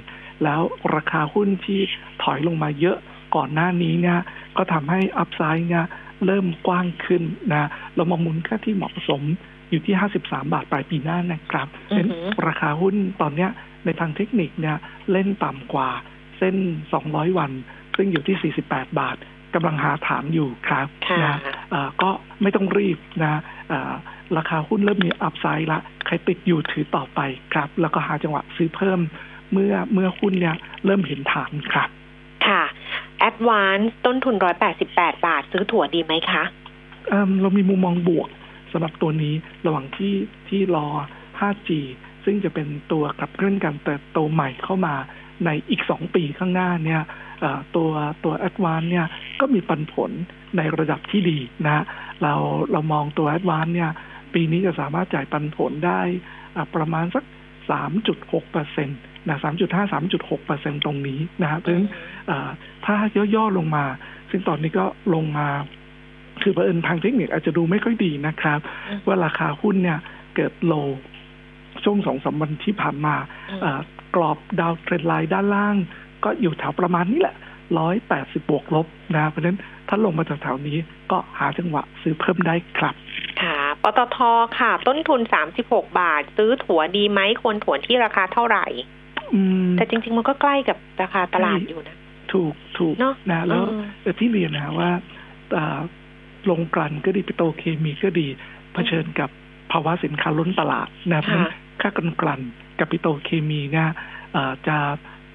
แล้วราคาหุ้นที่ถอยลงมาเยอะก่อนหน้านี้เนี่ยก็ทำให้อัพไซด์เนี่ยเริ่มกว้างขึ้นนะเรามองมูลค่าที่เหมาะสมอยู่ที่ 53 บาทปลายปีหน้านะครับอือหือเพราะฉะนั้นราคาหุ้นตอนเนี้ยในทางเทคนิคเนี่ยเล่นต่ำกว่าเส้น 200 วัน ซึ่งอยู่ที่ 48 บาทกำลังหาฐานอยู่ครับค่ะนะเอ่อ ก็ไม่ต้องรีบนะเอ่อราคาหุ้นเริ่มมีอัพไซด์ละ ใครติดอยู่ถือต่อไปครับ แล้วก็หาจังหวะซื้อเพิ่มเมื่อเมื่อหุ้นเนี่ยเริ่มเห็นฐานครับ ค่ะ Advance ต้นทุนร้อยแปดสิบแปดบาท ซื้อถั่วดีไหมคะเอิ่มเรามีมุมมองบวกสำหรับตัวนี้ระหว่างที่ที่รอ 5G ซึ่งจะเป็นตัวขับเคลื่อนการเติบโตใหม่เข้ามาในอีก 2 ปีข้างหน้าเนี่ยเอ่อตัวตัว a d v a n c e เนี่ย ก็มีปันผลในระดับที่ดีนะเราเรามองตัว a d v a n c e เนี่ย ปีนี้จะสามารถจ่ายปันผลได้ประมาณสัก 3.6เปอร์เซ็นต์นะ3.5 3.6เปอร์เซ็นต์ตรงนี้นะฮะเพราะฉะนั้นถ้าย่อๆลงมา ซึ่งตอนนี้ก็ลงมา คือเผอิญทางเทคนิคอาจจะดูไม่ค่อยดีนะครับ ว่าราคาหุ้นเนี่ยเกิดโลช่วงสองสามวันที่ผ่านมากรอบดาวเทรนไลน์ด้านล่าง ก็อยู่แถวประมาณนี้แหละ ร้อยแปดสิบบวกลบนะเพราะฉะนั้นถ้าลงมาจากแถวนี้ก็หาจังหวะซื้อเพิ่มได้ครับ ค่ะ ปตทค่ะ ต้นทุนสามสิบหกบาท ซื้อถั่วดีไหมควรถั่วที่ราคาเท่าไหร่อืมแต่จริง ๆ มันก็ใกล้กับราคาตลาดอยู่นะ ถูกถูกเนอะนะแล้วอืมเอ่อที่เรียนนะว่าอ่าลงกลั่นก็ดีปิโตรเคมีก็ดีเผชิญกับภาวะสินค้าล้นตลาดนะเพราะฉะนั้นค่ากันกลั่นกับปิโตรเคมีเนี่ยเอ่อจะ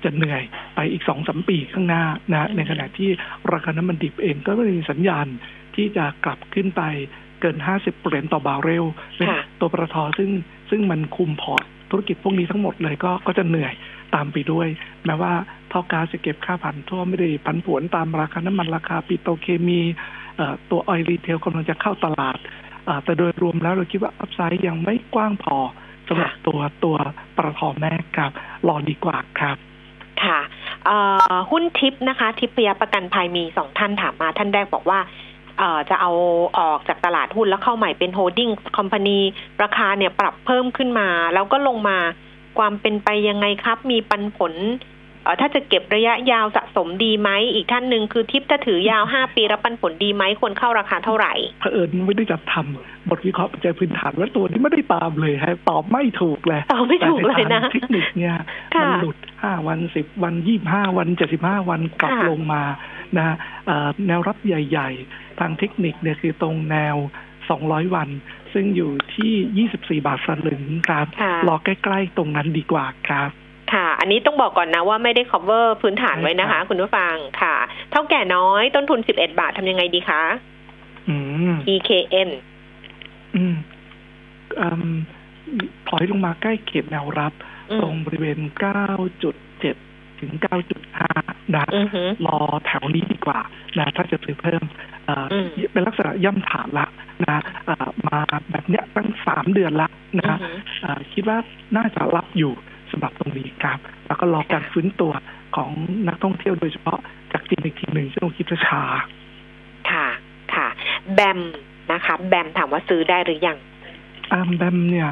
จะเหนื่อยไปอีกสองสมปีข้างหน้านะในขณะที่ราคาน้ำมันดิบเองก็ไม่มีสัญญาณที่จะกลับขึ้นไปเกิน 50เหรียญต่อบาร์เรลเป็นค่ะตัวปตทซึ่งซึ่งมันคุมพอร์ตธุรกิจพวกนี้ทั้งหมดเลยก็ก็จะเหนื่อยตามไปด้วย แม้ว่าท่อก๊าซจะเก็บค่าผ่านท่อไม่ได้ผันผวนตามราคาน้ำมันราคาปิโตรเคมีเอ่อตัว Oil Retail กำลังจะเข้าตลาดอ่าแต่โดยรวมแล้วเราคิดว่า upside ยังไม่กว้างพอสำหรับตัวตัวปตทแม่ครับรอดีกว่าครับ ค่ะหุ้นทิพนะคะ ทิพยประกันภัยมีสองท่านถามมา ท่านแรกบอกว่าจะเอาออกจากตลาดหุ้นแล้วเข้าใหม่เป็นโฮดดิ้งคอมพานีราคาเนี่ยปรับเพิ่มขึ้นมา แล้วก็ลงมาความเป็นไปยังไงครับ มีปันผล ถ้าจะเก็บระยะยาวสะสมดีไหมอีกท่านหนึ่งคือทิปถ้าถือยาวห้าปีรับปันผลดีไหมควรเข้าราคาเท่าไหร่เผอิญไม่ได้จัดทำบทวิเคราะห์ปัจจัยพื้นฐานว่าตัวนี้ไม่ได้ตามเลยฮะตอบไม่ถูกเลยตอบไม่ถูกเลยนะแต่ในทางเทคนิคเนี่ยค่ะมันหลุดห้าวันสิบวันยี่ห้าวันเจ็ดสิบห้าวันกลับค่ะลงมานะเอ่อแนวรับใหญ่ ๆ ทางเทคนิคเนี่ยคือตรงแนว200 วัน ซึ่งอยู่ที่ 24 บาทสลึงครับค่ะรอใกล้ ๆ ตรงนั้นดีกว่าครับ ค่ะ อันนี้ต้องบอกก่อนนะว่าไม่ได้ cover พื้นฐานไว้นะคะ คุณผู้ฟังค่ะ เท่าแก่น้อยต้นทุน11บาททำยังไงดีคะอืม EKN อืมอืมถอยลงมาใกล้เขตแนวรับอืมตรงบริเวณ9.7ถึง 9.5 นะอือฮึรอแถวนี้ดีกว่า นะ ถ้าจะซื้อเพิ่มเอ่ออมเป็นลักษณะย่ำฐานละ นะเอ่อมาแบบเนี้ยตั้งสามเดือนละนะอืฮะอฮึเอ่อคิดว่าน่าจะรับอยู่ สำหรับตรงนี้ครับ แล้วก็รอการฟื้นตัวของนักท่องเที่ยวโดยเฉพาะจากจีนอีกทีหนึ่งซึ่งเราคิดว่าช้าค่ะค่ะ แบมนะคะแบมถามว่าซื้อได้หรือยังอาร์มแบมเนี่ย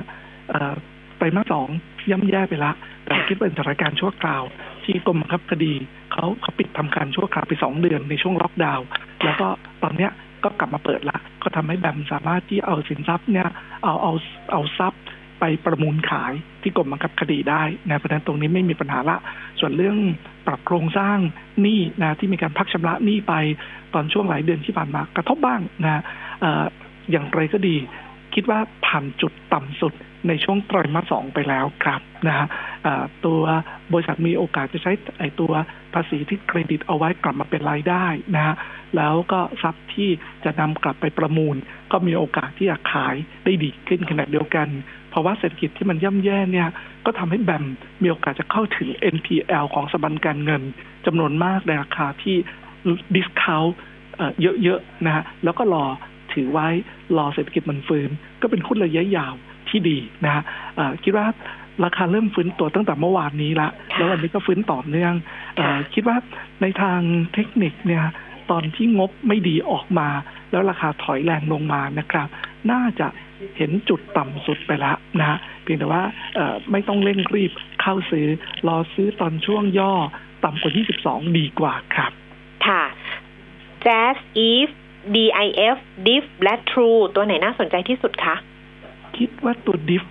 เอ่อไตรมาสสองย่ำแย่ไปละ แต่คิดเป็นสถานการณ์ชั่วคราว ที่กรมบังคับคดีเขาเขาปิดทำการชั่วคราวไปสองเดือนในช่วงล็อกดาวน์แล้วก็ตอนเนี้ยก็กลับมาเปิดละ ก็ทำให้แบมสามารถที่เอาสินทรัพย์เนี่ยเอาเอาเอาทรัพย์ ไปประมูลขายที่กรมบังคับคดีได้นะเพราะนั้นตรงนี้ไม่มีปัญหาละ ส่วนเรื่องปรับโครงสร้างหนี้นะที่มีการพักชำระหนี้ไปตอนช่วงหลายเดือนที่ผ่านมากระทบบ้างนะออย่างไรก็ดี คิดว่าผ่านจุดต่ำสุดในช่วงไตรมาสสองไปแล้วครับนะฮะตัวบริษัทมีโอกาสจะใช้ไอตัวภาษีที่เครดิตเอาไว้กลับมาเป็นรายได้นะฮะแล้วก็ทรัพย์ที่จะนำกลับไปประมูล ก็มีโอกาสที่จะขายได้ดีขึ้นขนาดเดียวกัน เพราะว่าเศรษฐกิจที่มันย่ำแย่เนี่ย ก็ทำให้แบมมีโอกาสจะเข้าถึง NPL ของสถาบันการเงินจำนวนมากในราคาที่discount เยอะๆนะฮะแล้วก็รอถือไว้รอเศรษฐกิจมันฟื้น ก็เป็นหุ้นระยะยาวที่ดีนะฮะคิดว่าราคาเริ่มฟื้นตัวตั้งแต่เมื่อวานนี้ละ แล้ววันนี้ก็ฟื้นต่อเนื่องอคิดว่าในทางเทคนิคเนี่ย ตอนที่งบไม่ดีออกมา แล้วราคาถอยแรงลงมานะครับ น่าจะเห็นจุดต่ำสุดไปแล้วนะฮะเพียงแต่ว่าเอ่อไม่ต้องเร่งรีบเข้าซื้อ รอซื้อตอนช่วงย่อต่ำกว่า 22 ดีกว่าครับ ค่ะ Jazz Eve DIF Diff และ True ตัวไหนน่าสนใจที่สุดคะ คิดว่าตัวดิฟ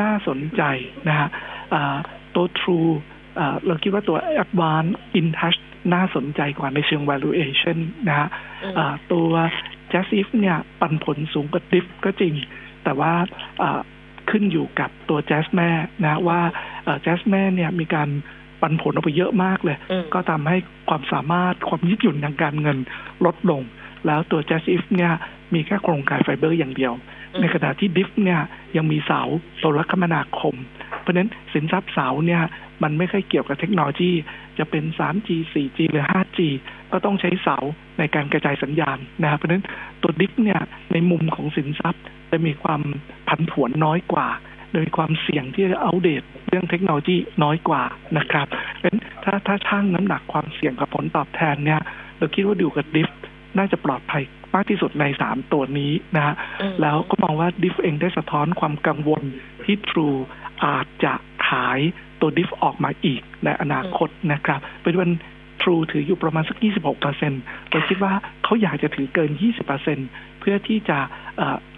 น่าสนใจนะฮะอ่าตัว True อ่าเราคิดว่าตัว Advanced InTouch น่าสนใจกว่าในเชิง valuation นะฮะอืมอ่าตัว j a z z i f เนี่ย ปันผลสูงกว่าดิฟก็จริง แต่ว่าอ่าขึ้นอยู่กับตัว Jazz แม่นะว่าเอ่อ Jazz แม่เนี่ยมีการปันผลออกไปเยอะมากเลยอืมก็ทำให้ความสามารถความยืดหยุ่นทางการเงินลดลง แล้วตัว j a z z i f เนี่ยมีแค่โครงข่ายไฟเบอร์อย่างเดียวอืมในขณะที่ดิฟเนี่ยยังมีเสาโทรคมนาคม เพราะฉะนั้นสินทรัพย์เสาเนี่ยมันไม่ค่อยเกี่ยวกับเทคโนโลยี จะเป็น 3G 4G หรือ 5G ก็ต้องใช้เสาในการกระจายสัญญาณนะครับเพราะฉะนั้นตัวดิฟเนี่ยในมุมของสินทรัพย์จะมีความผันผวนน้อยกว่า โดยความเสี่ยงที่จะอัปเดตเรื่องเทคโนโลยีน้อยกว่านะครับเพราะฉะนั้นถ้าถ้าช่างน้ำหนักความเสี่ยงกับผลตอบแทนเนี่ยเราคิดว่าดูกับดิฟ น่าจะปลอดภัยมากที่สุดในสามตัวนี้นะฮะอืมแล้วก็มองว่าดิฟเองได้สะท้อนความกังวลที่ True อาจจะขายตัวดิฟออกมาอีกในอนาคตนะครับเป็นวันทรูถืออยู่ประมาณสัก 26เปอร์เซ็นต์เราคิดว่าเขาอยากจะถือเกิน 20เปอร์เซ็นเพื่อที่จะ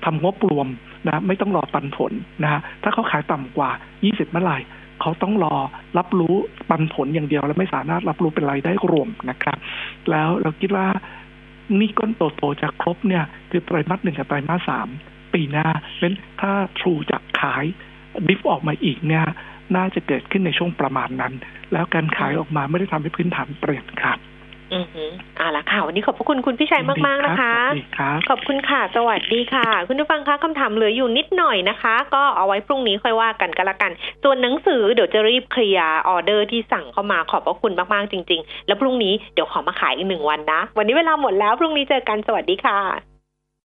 ทำงบรวมนะไม่ต้องรอปันผลนะฮะถ้าเขาขายต่ำกว่า 20 เมื่อไหร่เขาต้องรอรับรู้ปันผลอย่างเดียว และไม่สามารถรับรู้เป็นรายได้รวมนะครับ แล้วเราคิดว่า นี่ก้นโตๆจะครบเนี่ยคือไตรมาสหนึ่งกับไตรมาสสามปีหน้าเพราะถ้าทรูจะขายดิฟออกมาอีกเนี่ยน่าจะเกิดขึ้นในช่วงประมาณนั้น แล้วการขายออกมาไม่ได้ทำให้พื้นฐานเปลี่ยนครับ อือหืออ่าละค่ะ วันนี้ขอบพระคุณคุณพี่ชัยมากๆนะคะขอบคุณค่ะ สวัสดีค่ะ คุณผู้ฟังคะคำถามเหลืออยู่นิดหน่อยนะคะ ก็เอาไว้พรุ่งนี้ค่อยว่ากันก็แล้วกัน ส่วนหนังสือเดี๋ยวจะรีบเคลียร์ออเดอร์ที่สั่งเข้ามาขอบพระคุณมากๆจริง ๆ แล้วพรุ่งนี้เดี๋ยวขอมาขายอีกหนึ่งวันนะ วันนี้เวลาหมดแล้วพรุ่งนี้เจอกันสวัสดีค่ะ